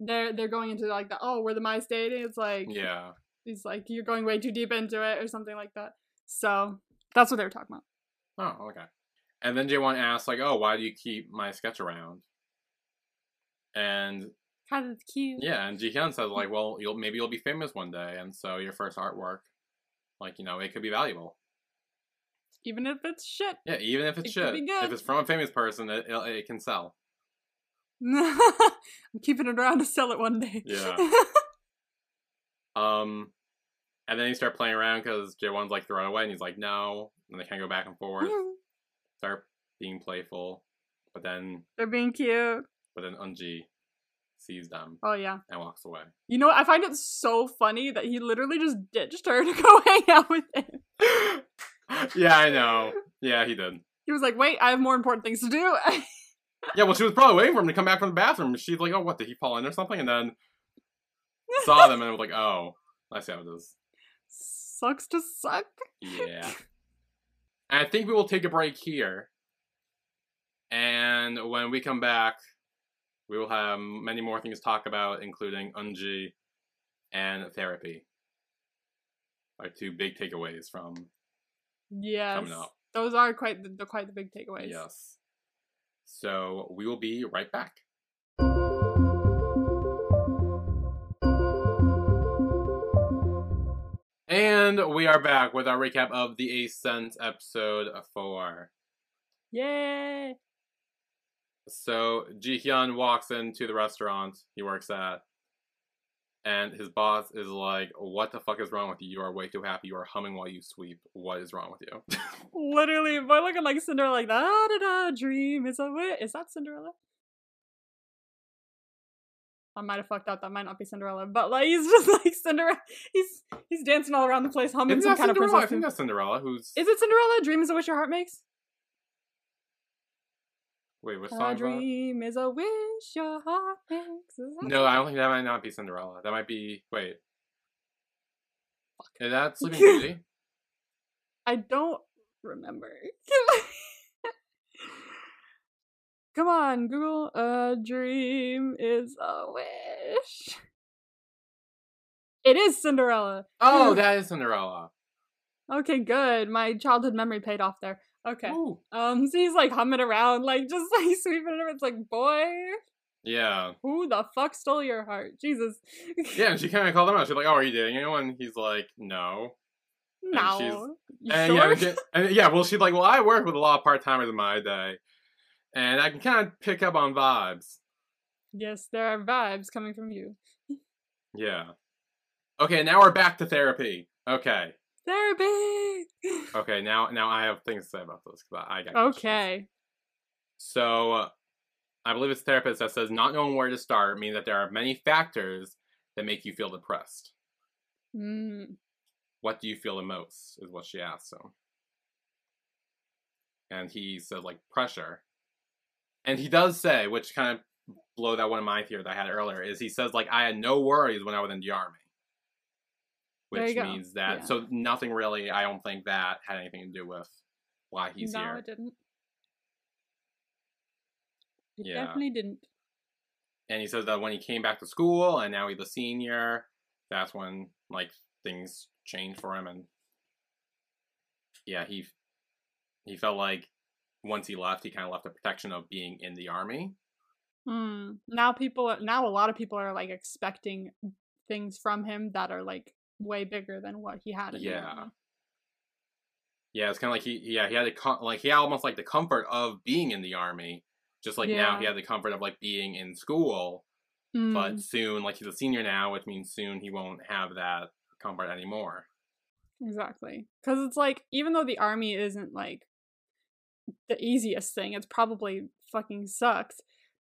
they're they're going into like the oh we're the my state it's like Yeah. he's like you're going way too deep into it or something like that. So that's what they were talking about. Oh, okay. And then Jaewon asks, like, oh, why do you keep my sketch around? And Kind of cute. yeah, and Jihyun says, like, well, you'll maybe you'll be famous one day, and so your first artwork, like, you know, it could be valuable. Even if it's shit. Yeah, even if it's It could shit. be good. If it's from a famous person, it, it, it can sell. I'm keeping it around to sell it one day. Yeah. Um, and then he start playing around because Jaewon's like, throw it away, and he's like, no. And they kind of go back and forth, start being playful. But then, They're being cute. but then Eunji sees them Oh yeah. and walks away. You know what? I find it so funny that he literally just ditched her to go hang out with him. yeah, I know. Yeah, he did. He was like, "Wait, I have more important things to do." Yeah, well, she was probably waiting for him to come back from the bathroom. She's like, "Oh, what? Did he fall in or something?" And then saw them and was like, "Oh, I see how it is." Sucks to suck. Yeah. And I think we will take a break here. And when we come back, we will have many more things to talk about, including Eunji and therapy. Our two big takeaways from Yes. coming up. Those are quite the, the quite the big takeaways. Yes. So we will be right back. And we are back with our recap of the Eighth Sense episode 4. Yay! So Ji Hyun walks into the restaurant he works at, and his boss is like, "What the fuck is wrong with you? You are way too happy. You are humming while you sweep. What is wrong with you?" Literally, boy looking like Cinderella, like da da da. Dream is a wit. Is that Cinderella? I might have fucked up. That might not be Cinderella, but like he's just like Cinderella. He's he's dancing all around the place, humming Isn't some that kind of Cinderella? I princess. think that's Cinderella. Who's Is it Cinderella? Dream is a wish your heart makes. Wait? A song? that? dream is a wish your heart makes. No, I don't think that might not be Cinderella. That might be wait. Is that Sleeping Beauty? I don't remember. Come on, Google. A dream is a wish. It is Cinderella. Oh, that is Cinderella. Okay, good. My childhood memory paid off there. Okay. Ooh. Um, so he's like humming around, like just like sweeping it. Around. It's like, boy, Yeah. who the fuck stole your heart? Jesus. Yeah, and she kind of called him out. She's like, "Oh, are you dating anyone?" He's like, "No." no. she's- And sure? yeah, and yeah, well, she's like, "Well, I work with a lot of part timers in my day, and I can kind of pick up on vibes." yes, there are vibes coming from you. Yeah. Okay, now we're back to therapy. Okay. Therapy. Okay. Now, now I have things to say about this because I I got questions. Okay. So, uh, I believe it's a therapist that says not knowing where to start means that there are many factors that make you feel depressed. Mm. What do you feel the most? Is what she asks him. And he says like pressure. And he does say, which kind of blow that one of my theories I had earlier, is he says like I had no worries when I was in the army. Which go. means that Yeah. so nothing really I don't think that had anything to do with why he's no, here. No, it didn't. It Yeah. definitely didn't. and he says that when he came back to school and now he's a senior, that's when like things changed for him and yeah, he he felt like once he left, he kind of left the protection of being in the army. Hmm. Now people, now a lot of people are like expecting things from him that are like way bigger than what he had. In Yeah. army. Yeah, it's kind of like he yeah he had a com- like he had almost like the comfort of being in the army, just like now he had the comfort of like being in school. Hmm. But soon, like he's a senior now, which means soon he won't have that comfort anymore. Exactly. Because it's like, even though the army isn't like the easiest thing, it's probably fucking sucks.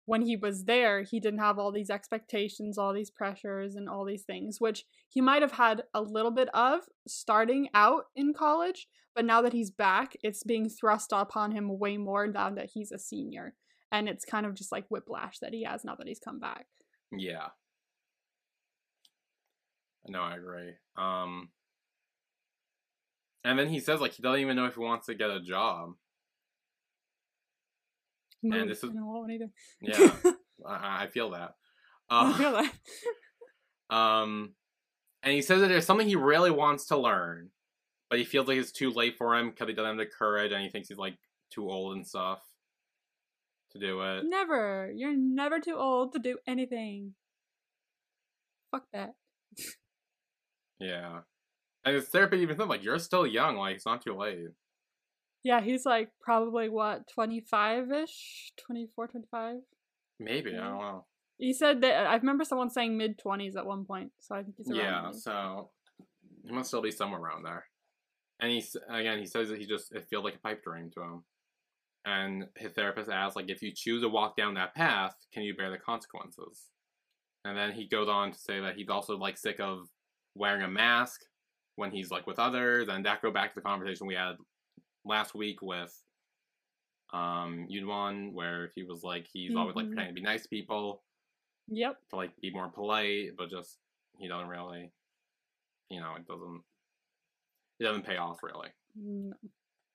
When he was there, he didn't have all these expectations, all these pressures, and all these things, which he might have had a little bit of starting out in college. But now that he's back, it's being thrust upon him way more now that he's a senior. And it's kind of just like whiplash that he has now that he's come back. Yeah. No, I agree. Um and then he says like he doesn't even know if he wants to get a job. Move. this is- I don't want one either. Yeah. I, I feel that. Uh, I feel that. Um, and he says that there's something he really wants to learn, but he feels like it's too late for him because he doesn't have the courage, and he thinks he's like too old and stuff to do it. Never. You're never too old to do anything. Fuck that. Yeah, and his therapist even said like, "You're still young. Like it's not too late." Yeah, he's like probably what, 25 ish? 24, 25? Maybe I don't know. He said that I remember someone saying mid 20s at one point, so I think he's around. Yeah, age. so he must still be somewhere around there. And he's again, he says that he just it feels like a pipe dream to him. And his therapist asks, like, if you choose to walk down that path, can you bear the consequences? And then he goes on to say that he's also like sick of wearing a mask when he's like with others, and that go back to the conversation we had last week with um Yunwan, where he was like he's always like Mhm. pretending to be nice to people, Yep. to like be more polite, but just he doesn't really, you know, it doesn't, it doesn't pay off really. No.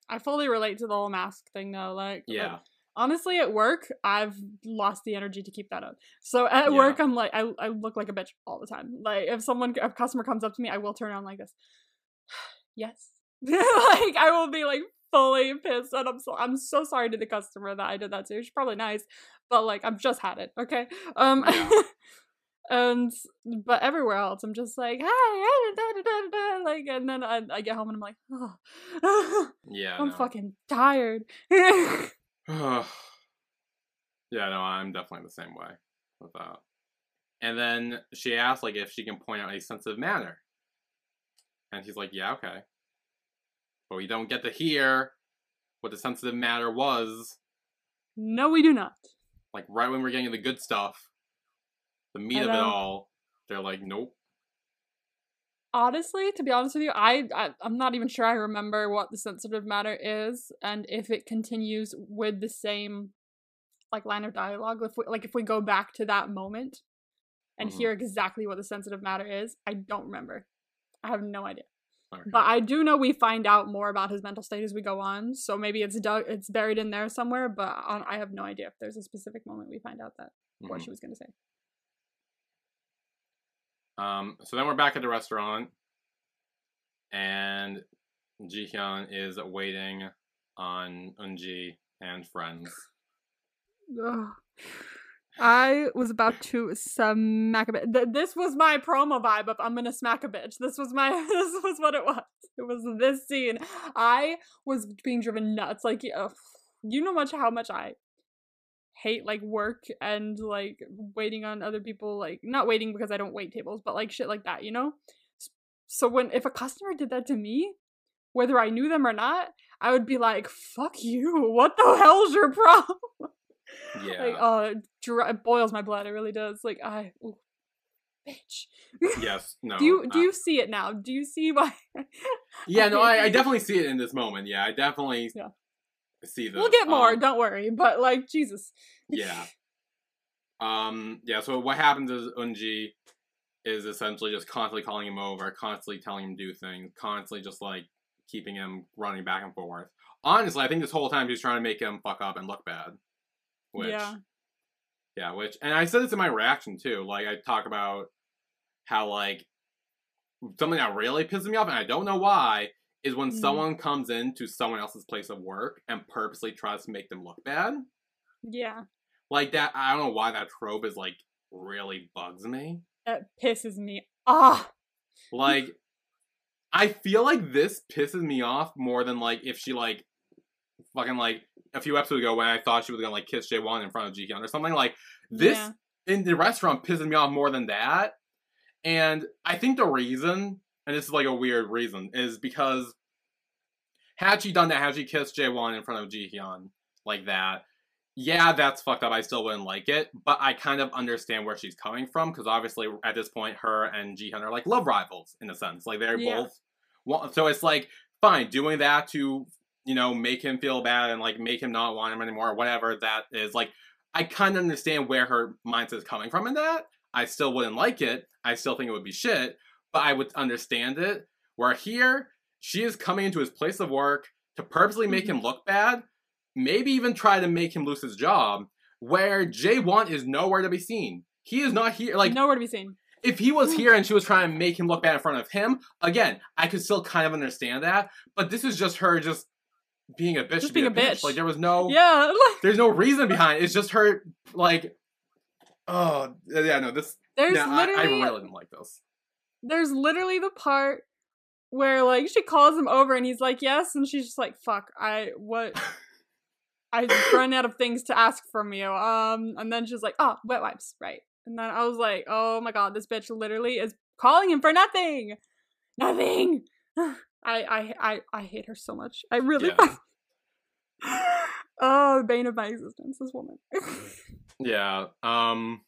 I fully relate to the whole mask thing though. Like, like, Yeah, honestly, at work, I've lost the energy to keep that up. So at Yeah. work, I'm like, I, I look like a bitch all the time. Like, if someone, if a customer comes up to me, I will turn on like this. yes. like, I will be like fully pissed, and I'm so I'm so sorry to the customer that I did that to. She's probably nice, but like, I've just had it. Okay. Um. Yeah. And but everywhere else, I'm just like, hey, da, da, da, like, and then I, I get home and I'm like, oh, yeah. I'm no. fucking tired. yeah, no, I'm definitely the same way with that. And then she asks like if she can point out a sensitive manner, and he's like, yeah, okay. But we don't get to hear what the sensitive matter was. no, we do not. Like right when we're getting the good stuff, the meat I of it know. all, they're like, nope. Honestly, to be honest with you, I, I I'm not even sure I remember what the sensitive matter is, and if it continues with the same like line of dialogue. If we, like if we go back to that moment and Mhm. hear exactly what the sensitive matter is, I don't remember. I have no idea. Okay. But I do know we find out more about his mental state as we go on, so maybe it's dug, it's buried in there somewhere. But on, I have no idea if there's a specific moment we find out that what Mhm. she was gonna say. Um, so then we're back at the restaurant, and Jihyun is waiting on Eunji and friends. I was about to smack a bitch. Th- this was my promo vibe of I'm gonna smack a bitch. This was my. This was what it was. It was this scene. I was being driven nuts. Like, ugh, you know much how much I hate like work and like waiting on other people. Like, not waiting because I don't wait tables, but like shit like that. You know. So when if a customer did that to me, whether I knew them or not, I would be like, "Fuck you! What the hell's your problem?" Yeah. Like, oh, it, dri- it boils my blood. It really does. Like, I, ooh, bitch. yes. No. do you do uh, you see it now? Do you see why? Yeah. No. I, I definitely see it in this moment. Yeah. I definitely Yeah. see this. we'll get more. Um, don't worry. But like, Jesus. yeah. Um. Yeah. So what happens is Eunji is essentially just constantly calling him over, constantly telling him to do things, constantly just like keeping him running back and forth. Honestly, I think this whole time he's trying to make him fuck up and look bad. Which, Yeah. yeah, which, and I said this in my reaction too. Like I talk about how like something that really pisses me off, and I don't know why, is when Mm. someone comes into someone else's place of work and purposely tries to make them look bad. Yeah. Like that, I don't know why that trope is like really bugs me. That pisses me off. Like, I feel like this pisses me off more than like if she like fucking like a few episodes ago when I thought she was gonna like kiss Jaewon in front of Jihyun or something like this Yeah. in the restaurant pisses me off more than that. And I think the reason, and this is like a weird reason, is because had she done that, had she kissed Jaewon in front of Jihyun like that, yeah, that's fucked up. I still wouldn't like it, but I kind of understand where she's coming from because obviously at this point, her and Jihyun are like love rivals in a sense. Like they're Yeah. both. So it's like fine doing that to you know make him feel bad and like make him not want him anymore, whatever that is. Like I kind of understand where her mindset is coming from in that. I still wouldn't like it. I still think it would be shit, but I would understand it. Where here, she is coming into his place of work to purposely make Mhm. him look bad, maybe even try to make him lose his job, where Jaewon is nowhere to be seen. he is not here. Like nowhere to be seen. if he was here and she was trying to make him look bad in front of him, again, I could still kind of understand that. But this is just her just being a bitch. Just to be being a bitch. Like there was no, Yeah, there's no reason behind. it. It's just her like, oh yeah, no, this. there's no, I, I literally really didn't like this. there's literally the part where like she calls him over and he's like yes and she's just like fuck i what i run out of things to ask from you um and then she's like oh wet wipes right and then i was like oh my god this bitch literally is calling him for nothing nothing i i i, I hate her so much i really Yeah. oh the bane of my existence this woman Yeah. Um.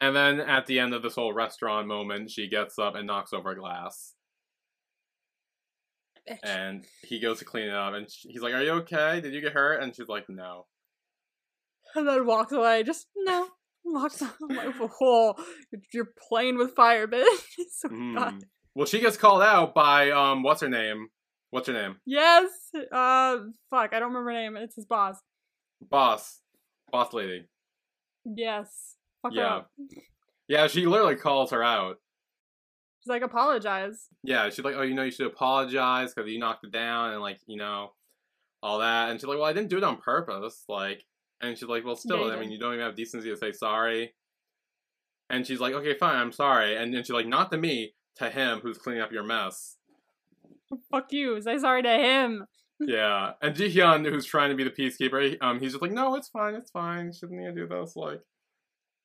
And then at the end of this whole restaurant moment, she gets up and knocks over a glass. Bitch. And he goes to clean it up, and sh he's like, "Are you okay? Did you get hurt?" And she's like, "No." and then walks away. Just no, walks. I'm like, oh, you're playing with fire, bitch. so God. Well, she gets called out by um, what's her name? What's her name? Yes. Uh, fuck, I don't remember her name. It's his boss. Boss, boss lady. Yes. Fuck Yeah. Yeah, she literally calls her out. She's like, apologize. Yeah, she's like, "Oh, you know, you should apologize because you knocked it down and like, you know, all that." And she's like, "Well, I didn't do it on purpose." Like, and she's like, "Well, still, you I mean, you don't even have decency to say sorry." And she's like, "Okay, fine, I'm sorry." And then she's like, "Not to me, to him who's cleaning up your mess." Fuck you. Say sorry to him. yeah, and Ji Hyun, who's trying to be the peacekeeper, he- um, he's just like, "No, it's fine, it's fine. Shouldn't you do this?" Like,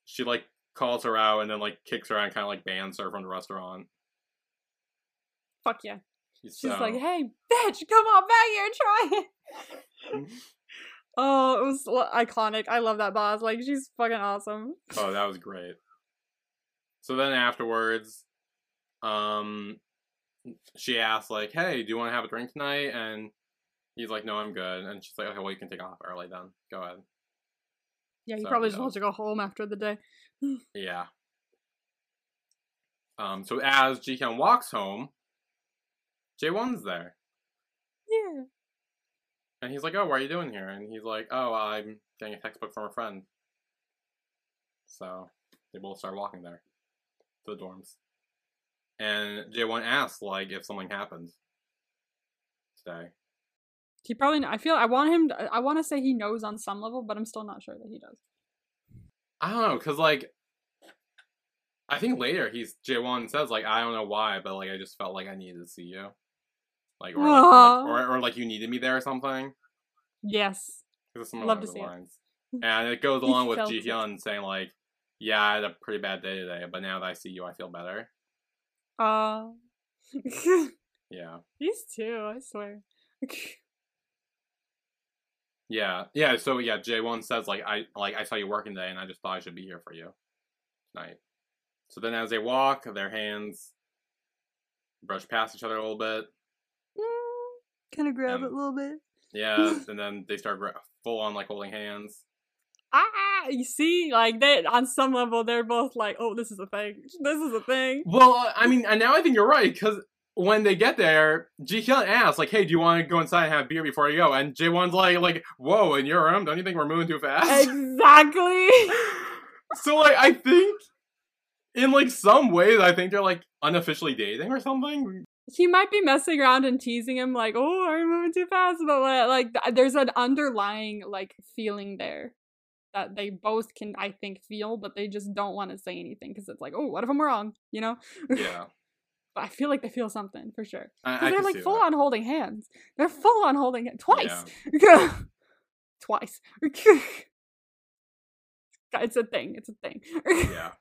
she like calls her out and then like kicks her out and kind of like bans her from the restaurant. Fuck yeah. She's So- like, hey, bitch, come on back here and try it. oh, it was l- iconic. I love that boss. Like, she's fucking awesome. Oh, that was great. So then afterwards, um, she asks like, "Hey, do you want to have a drink tonight?" And he's like, "No, I'm good." And she's like, "Okay, well, you can take off early then. Go ahead." Yeah, he So, probably just wants to go home after the day. Yeah. Um. So as Ji Hyun walks home, Jae-won's there, Yeah. and he's like, "Oh, what are you doing here?" And he's like, "Oh, I'm getting a textbook from a friend." So they both start walking there to the dorms. And Jaewon asks, like, if something happens today. He probably. I feel. I want him. To, I want to say he knows on some level, but I'm still not sure that he does. I don't know, because, like, I think later he's, Jaewon says, like, I don't know why, but, like, I just felt like I needed to see you. Like, or, like, or, like, or, or, like, you needed me there or something. Yes. Love to see it. And it goes along with Ji. Hyun saying, like, yeah, I had a pretty bad day today, but now that I see you, I feel better. Uh. Yeah. These two, I swear. Yeah, yeah. So yeah, Jaewon says like I like I saw you working today, and I just thought I should be here for you tonight. So then, as they walk, their hands brush past each other a little bit. kind of grab Um, it a little bit. Yeah, and then they start full on like holding hands. Ah, you see, like that on some level they're both like, oh, this is a thing. This is a thing. Well, uh, I mean, and now I think you're right because when they get there, Ji Hyun asks like, "Hey, do you want to go inside and have beer before you go?" And Jaewon's like, "Like, whoa, in your room? Don't you think we're moving too fast?" Exactly. so like, I think in like some ways, I think they're like unofficially dating or something. he might be messing around and teasing him like, oh, are you moving too fast? But like, like there's an underlying like feeling there that they both can, I think, feel, but they just don't want to say anything because it's like, oh, what if I'm wrong? You know. Yeah, But I feel like they feel something for sure. Because they're like full that. on holding hands. They're full on holding hands twice. Yeah. twice. it's a thing. It's a thing. Yeah,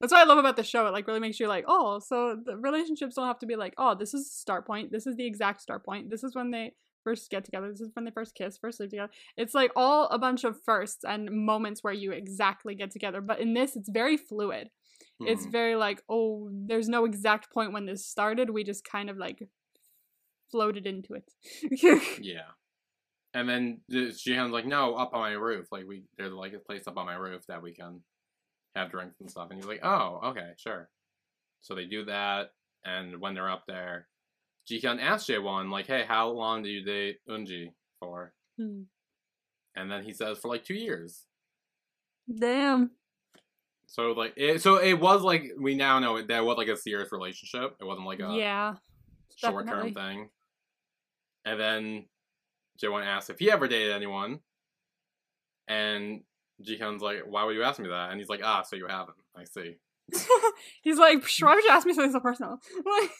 That's what I love about the show. It like really makes you like, oh, so the relationships don't have to be like, oh, this is the start point. This is the exact start point. This is when they first get together. This is when they first kiss, first sleep together. It's like all a bunch of firsts and moments where you exactly get together. But in this, it's very fluid. It's Mhm. very like, oh, there's no exact point when this started. We just kind of like floated into it. yeah. And then Jihyun's like, "No, up on my roof. Like we, there's like a place up on my roof that we can have drinks and stuff." And he's like, "Oh, okay, sure." So they do that, and when they're up there, Jihyun asks Jaewon, like, "Hey, how long do you date Eunji for?" Hmm. And then he says, "For like two years." Damn. So like, it, so it was like we now know it, that was like a serious relationship. It wasn't like a yeah. short term thing. And then Jaewon asks if he ever dated anyone, and Jihyun's like, "Why would you ask me that?" And he's like, "Ah, so you haven't. I see." He's like, why would you ask me something so personal? Like,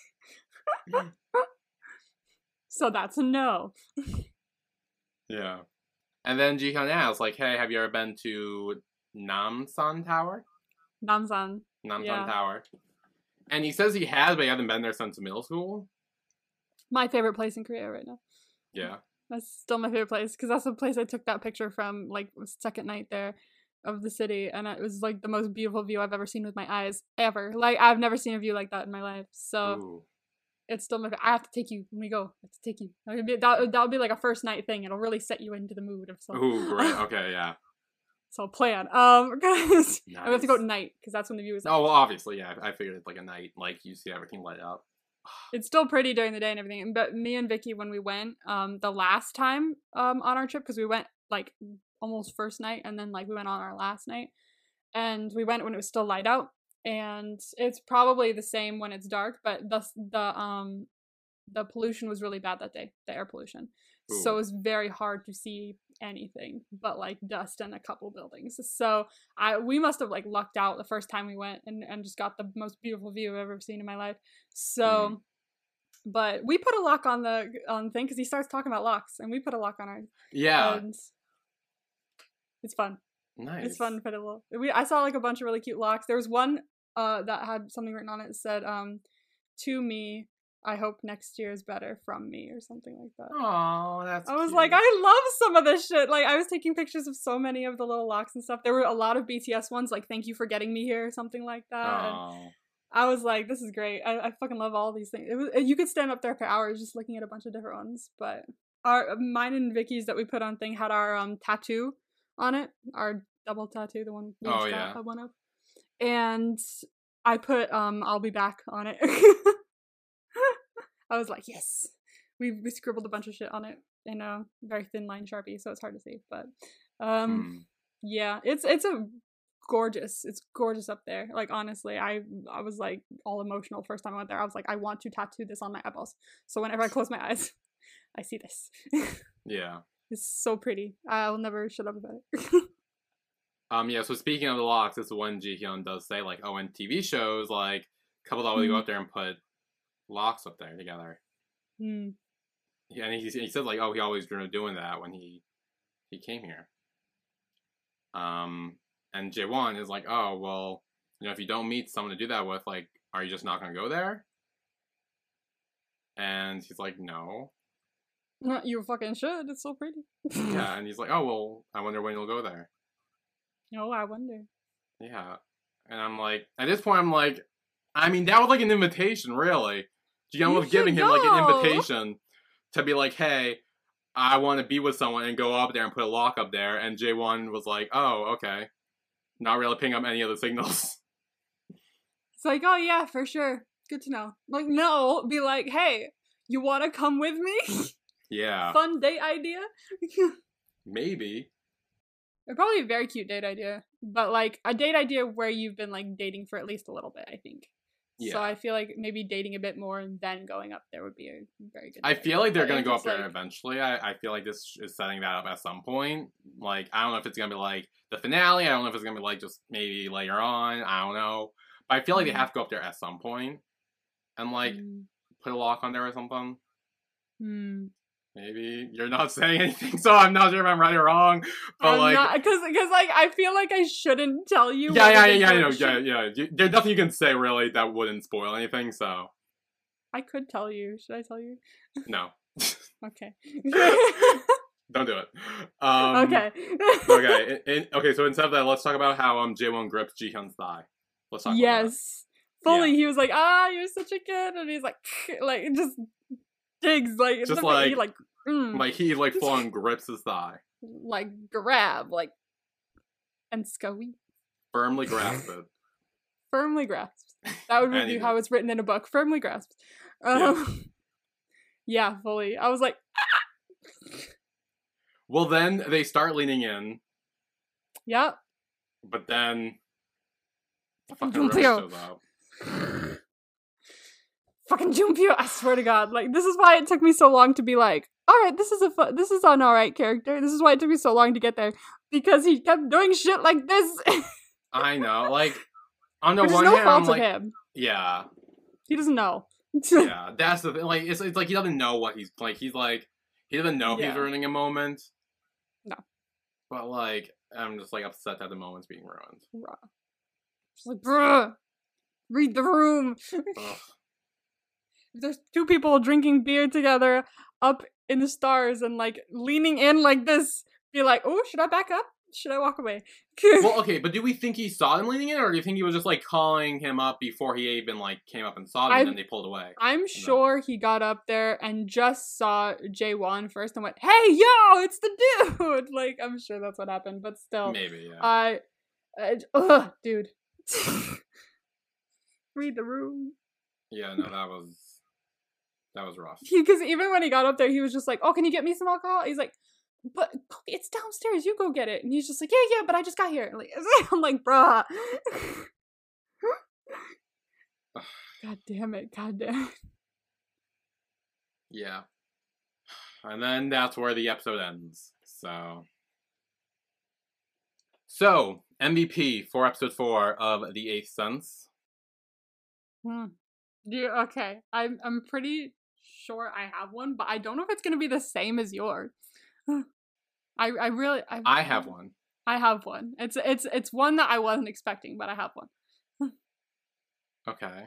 so that's a no. Yeah. And then Jihyun asks, like, "Hey, have you ever been to Namsan Tower? Namsan. Namsan Yeah. Tower?" And he says he has, but he hasn't been there since middle school. My favorite place in Korea right now. Yeah. That's still my favorite place because that's the place I took that picture from, like second night there of the city, and it was like the most beautiful view I've ever seen with my eyes ever. Like I've never seen a view like that in my life. So Ooh. It's still my. I have to take you when we go. I have to take you. That would be that. That would be like a first night thing. It'll really set you into the mood of so. Ooh, great. Okay, yeah. So plan. Um, guys, I have to go at night because that's when the view is. Oh well, obviously, yeah. I figured it's like a night, like you see everything light up. it's still pretty during the day and everything. But me and Vicky, when we went, um, the last time, um, on our trip, because we went like almost first night, and then like we went on our last night, and we went when it was still light out, and it's probably the same when it's dark, but the the um, the pollution was really bad that day, the air pollution. So it was very hard to see anything but like dust and a couple buildings. So I we must have like lucked out the first time we went and, and just got the most beautiful view I've ever seen in my life. So Mhm. but we put a lock on the on the thing because he starts talking about locks and we put a lock on ours. Yeah. And it's fun. Nice. It's fun little we I saw like a bunch of really cute locks. There was one uh that had something written on it that said um to me I hope next year is better from me or something like that. Oh, that's. I was cute. like, I love some of this shit. Like, I was taking pictures of so many of the little locks and stuff. There were a lot of BTS ones, like "Thank you for getting me here" or something like that. And Oh. I was like, this is great. I, I fucking love all these things. It was, you could stand up there for hours just looking at a bunch of different ones. But our mine and Vicky's that we put on thing had our um tattoo on it, our double tattoo, the one we Oh, yeah. one of, and I put um "I'll be back" on it. I was like, yes. We we scribbled a bunch of shit on it in a very thin line sharpie, so it's hard to see. But um, Hmm. yeah, it's it's a gorgeous. It's gorgeous up there. Like honestly, I I was like all emotional first time I went there. I was like, I want to tattoo this on my eyeballs. So whenever I close my eyes, I see this. Yeah. It's so pretty. I'll never shut up about it. Um. Yeah. So speaking of the locks, it's when Jihyun does say like, "Oh, in TV shows, like couples always go out there and put locks up there together." Hmm. Yeah, and he he said like, "Oh, he always dreamed of doing that when he he came here." Um. And Jaewon is like, "Oh, well, you know, if you don't meet someone to do that with, like, are you just not gonna go there?" And he's like, "No." You fucking should. It's so pretty. Yeah, and he's like, "Oh, well, I wonder when you'll go there." Oh, I wonder. Yeah. And I'm like, at this point, I'm like, I mean, that was like an invitation, really. You was giving him like an invitation to be like, hey, I want to be with someone and go up there and put a lock up there. And Jaewon was like, oh, okay. Not really picking up any of the signals. It's like, oh yeah, for sure. Good to know. Like, no, be like, hey, you want to come with me? Yeah, Fun date idea. maybe. It'd probably a very cute date idea, but like a date idea where you've been like dating for at least a little bit. I think. Yeah. So I feel like maybe dating a bit more and then going up there would be a very good. I feel like they're gonna go up it's, there like- eventually. I, I feel like this is setting that up at some point. Like I don't know if it's gonna be like the finale. I don't know if it's gonna be like just maybe later on. I don't know. But I feel like they have to go up there at some point and like Mm, put a lock on there or something. mm. Maybe you're not saying anything, so I'm not sure if I'm right or wrong. But I'm like, because because like I feel like I shouldn't tell you. yeah, yeah, yeah, yeah, no, should- yeah, yeah. There's nothing you can say really that wouldn't spoil anything. So I could tell you. Should I tell you? no, Okay. don't do it. Um, okay. okay. in- in- okay. So instead of that, let's talk about how um Jaewon grips Jihyun's thigh. Let's talk. About yes. Fully, he was like, "Ah, you're such a kid," and he's like, like just digs like it's Just not- he, like- like mm. Like he like full on grips his thigh, like grab like and scoey firmly grasps it. firmly grasps. That would be how it's written in a book. Firmly grasps. Um, yeah. fully. I was like, Well, then they start leaning in, yeah, but then Fucking Fucking Rose shows up. Fucking Junpyo. I swear to God. Like, this is why it took me so long to be like, all right, this is a fu- this is an all right character. This is why it took me so long to get there because he kept doing shit like this. I know, like on the Which one no hand, fault I'm like, him. yeah, He doesn't know. yeah, that's the thing. Like, it's, it's like he doesn't know what he's like. He's like he doesn't know Yeah. he's ruining a moment. No. but like I'm just like upset that the moment's being ruined. Bruh. Just like, bruh, read the room. There's two people drinking beer together up in the stars and like leaning in like this. Be like, oh, should I back up? Should I walk away? well, okay, but do we think he saw them leaning in, or do you think he was just like calling him up before he even like came up and saw them, I- and then they pulled away? I'm sure he got up there and just saw Jaewon first and went, hey, yo, it's the dude. Like, I'm sure that's what happened, but still. Maybe, yeah. I, I ugh, dude. Read the room. yeah, no, that was that was rough. Because even when he got up there, he was just like, "Oh, can you get me some alcohol?" He's like, "But it's downstairs. You go get it." And he's just like, "Yeah, yeah, but I just got here." Like, I'm like, "Bruh." God damn it! God damn it! Yeah. And then that's where the episode ends. So. So, MVP for episode 4 of The Eighth Sense. Hmm. Yeah, okay. I'm I'm pretty sure I have one, but I don't know if it's gonna be the same as yours. I I really I, I have one. I have one. It's it's it's one that I wasn't expecting, but I have one. Okay.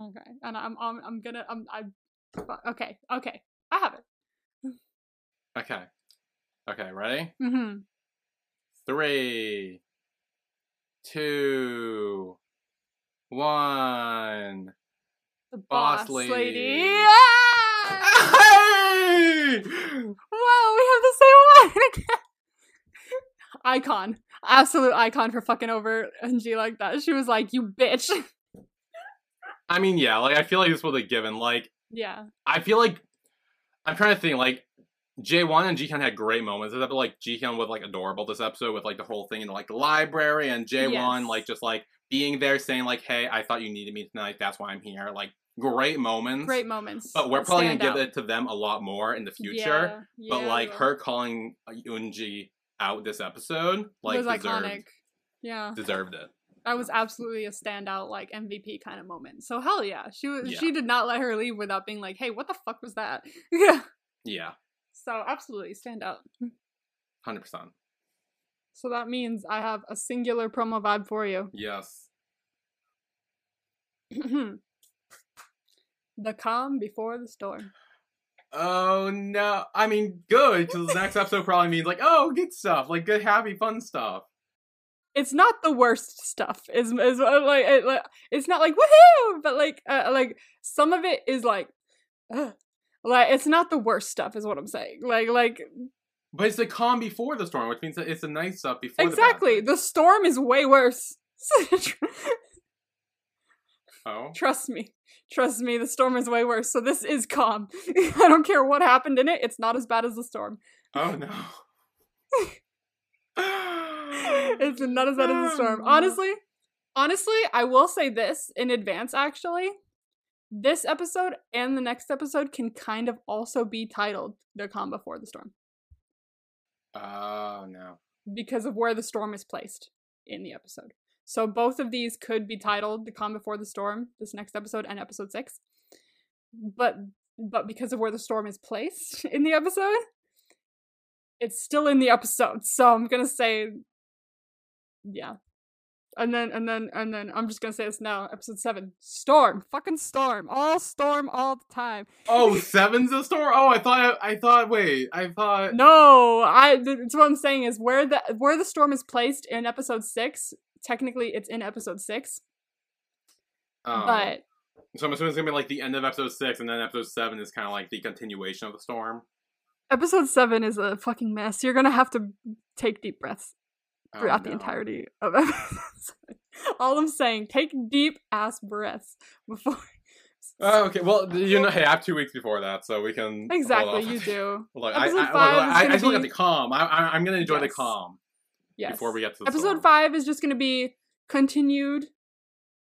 Okay, and I'm I'm I'm gonna I'm I. Okay, okay, I have it. Okay. Okay, ready? Mm-hmm. Three, two, one. The Boss boss, lady. lady. Ah! Hey! Whoa, we have the same one again. icon, absolute icon for fucking over Eunji like that. She was like, "You bitch." I mean, yeah, like, I feel like this was a given. Like, yeah, I feel like I'm trying to think like Jaewon and Jihyun had great moments. This episode, like Jihyun was like adorable this episode with like the whole thing in like the library and Jaewon Yes. like just like being there saying like, "Hey, I thought you needed me tonight. That's why I'm here." Like great moments. great moments. But we're probably gonna give out. it to them a lot more in the future. Yeah, but yeah, like her calling uh, Eunji out this episode, like was deserved, iconic. Yeah, deserved it. that was absolutely a standout like MVP kind of moment. So hell yeah, she was. Yeah. She did not let her leave without being like, "Hey, what the fuck was that?" Yeah. Yeah, So absolutely stand out. hundred percent. So that means I have a singular promo vibe for you. Yes. the calm before the storm. Oh no! I mean, good because the next episode probably means like, oh, good stuff, like good, happy, fun stuff. It's not the worst stuff. Is is like, it, like it's not like woohoo, but like uh, like some of it is like, ugh. like it's not the worst stuff. Is what I'm saying. Like like But it's the calm before the storm, which means that it's the nice stuff before. exactly. The, The storm is way worse. oh. Trust me. Trust me, the storm is way worse. So this is calm. I don't care what happened in it. It's not as bad as the storm. Oh no. it's not as bad as the storm. Honestly, honestly, I will say this in advance actually. This episode and the next episode can kind of also be titled The Calm Before the Storm Oh no. because of where the storm is placed in the episode. So both of these could be titled The Calm Before the Storm, this next episode and episode 6. But but because of where the storm is placed in the episode, it's still in the episode. So I'm going to say yeah. And then and then and then I'm just going to say this now, episode 7. Storm, fucking storm, all storm all the time. Oh, seven's a storm. Oh, I thought. I thought. Wait, I thought. No, I that's what I'm saying is where the where the storm is placed in episode 6, technically it's in episode 6, Oh. but so I'm assuming it's gonna be like the end of episode six, and then episode seven is kind of like the continuation of the storm. Episode seven is a fucking mess. You're gonna have to take deep breaths Oh, throughout the entirety of episode seven. All I'm saying, take deep ass breaths before. Oh, okay. Well, you know, hey, I have two weeks before that, so we can exactly, you do. Look, I, I, five look, I, I still got the calm. I, I, I'm gonna enjoy the calm Yes. before we get to the Episode storm. five is just gonna be continued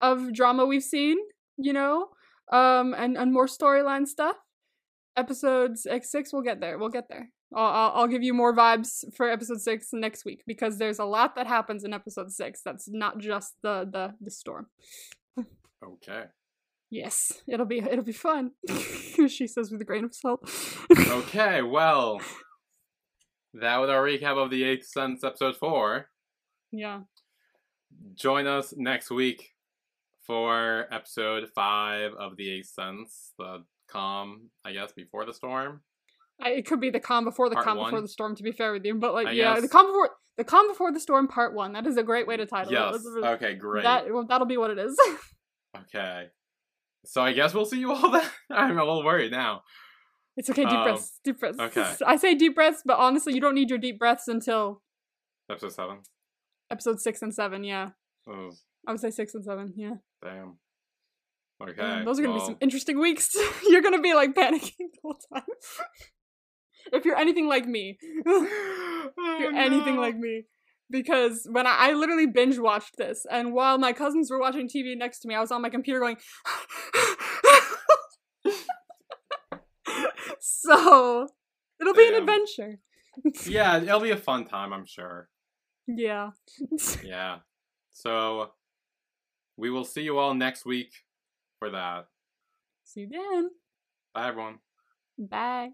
of drama we've seen, you know, um, and and more storyline stuff. Episodes six, six, we'll get there. We'll get there. I'll, I'll I'll give you more vibes for episode six next week because there's a lot that happens in episode six. That's not just the the the storm. Okay. Yes, it'll be it'll be fun. she says with a grain of salt. Okay, well, that was our recap of the Eighth Sense episode four. yeah. Join us next week for episode five of the Eighth Sense, the calm, I guess, before the storm. I, it could be the calm before the Part calm before the storm. To be fair with you, but like I yeah, the calm before the calm before the storm, part one. That is a great way to title it. Yes. A really- Okay, great. That well, that'll be what it is. Okay. So I guess we'll see you all then. I'm a little worried now. It's okay. Deep Um, breaths. Deep breaths. okay. I say deep breaths, but honestly, you don't need your deep breaths until Episode seven. episode six and seven. Yeah, Oh, I would say six and seven. Yeah, damn. Okay. Um, those are gonna be some interesting weeks. you're gonna be like panicking the whole time. if you're anything like me, if oh, you're anything no. like me. Because when I, I literally binge watched this, and while my cousins were watching TV next to me, I was on my computer going. So it'll be an adventure. Yeah, it'll be a fun time, I'm sure. Yeah. Yeah. So we will see you all next week for that. See you then. Bye everyone. Bye.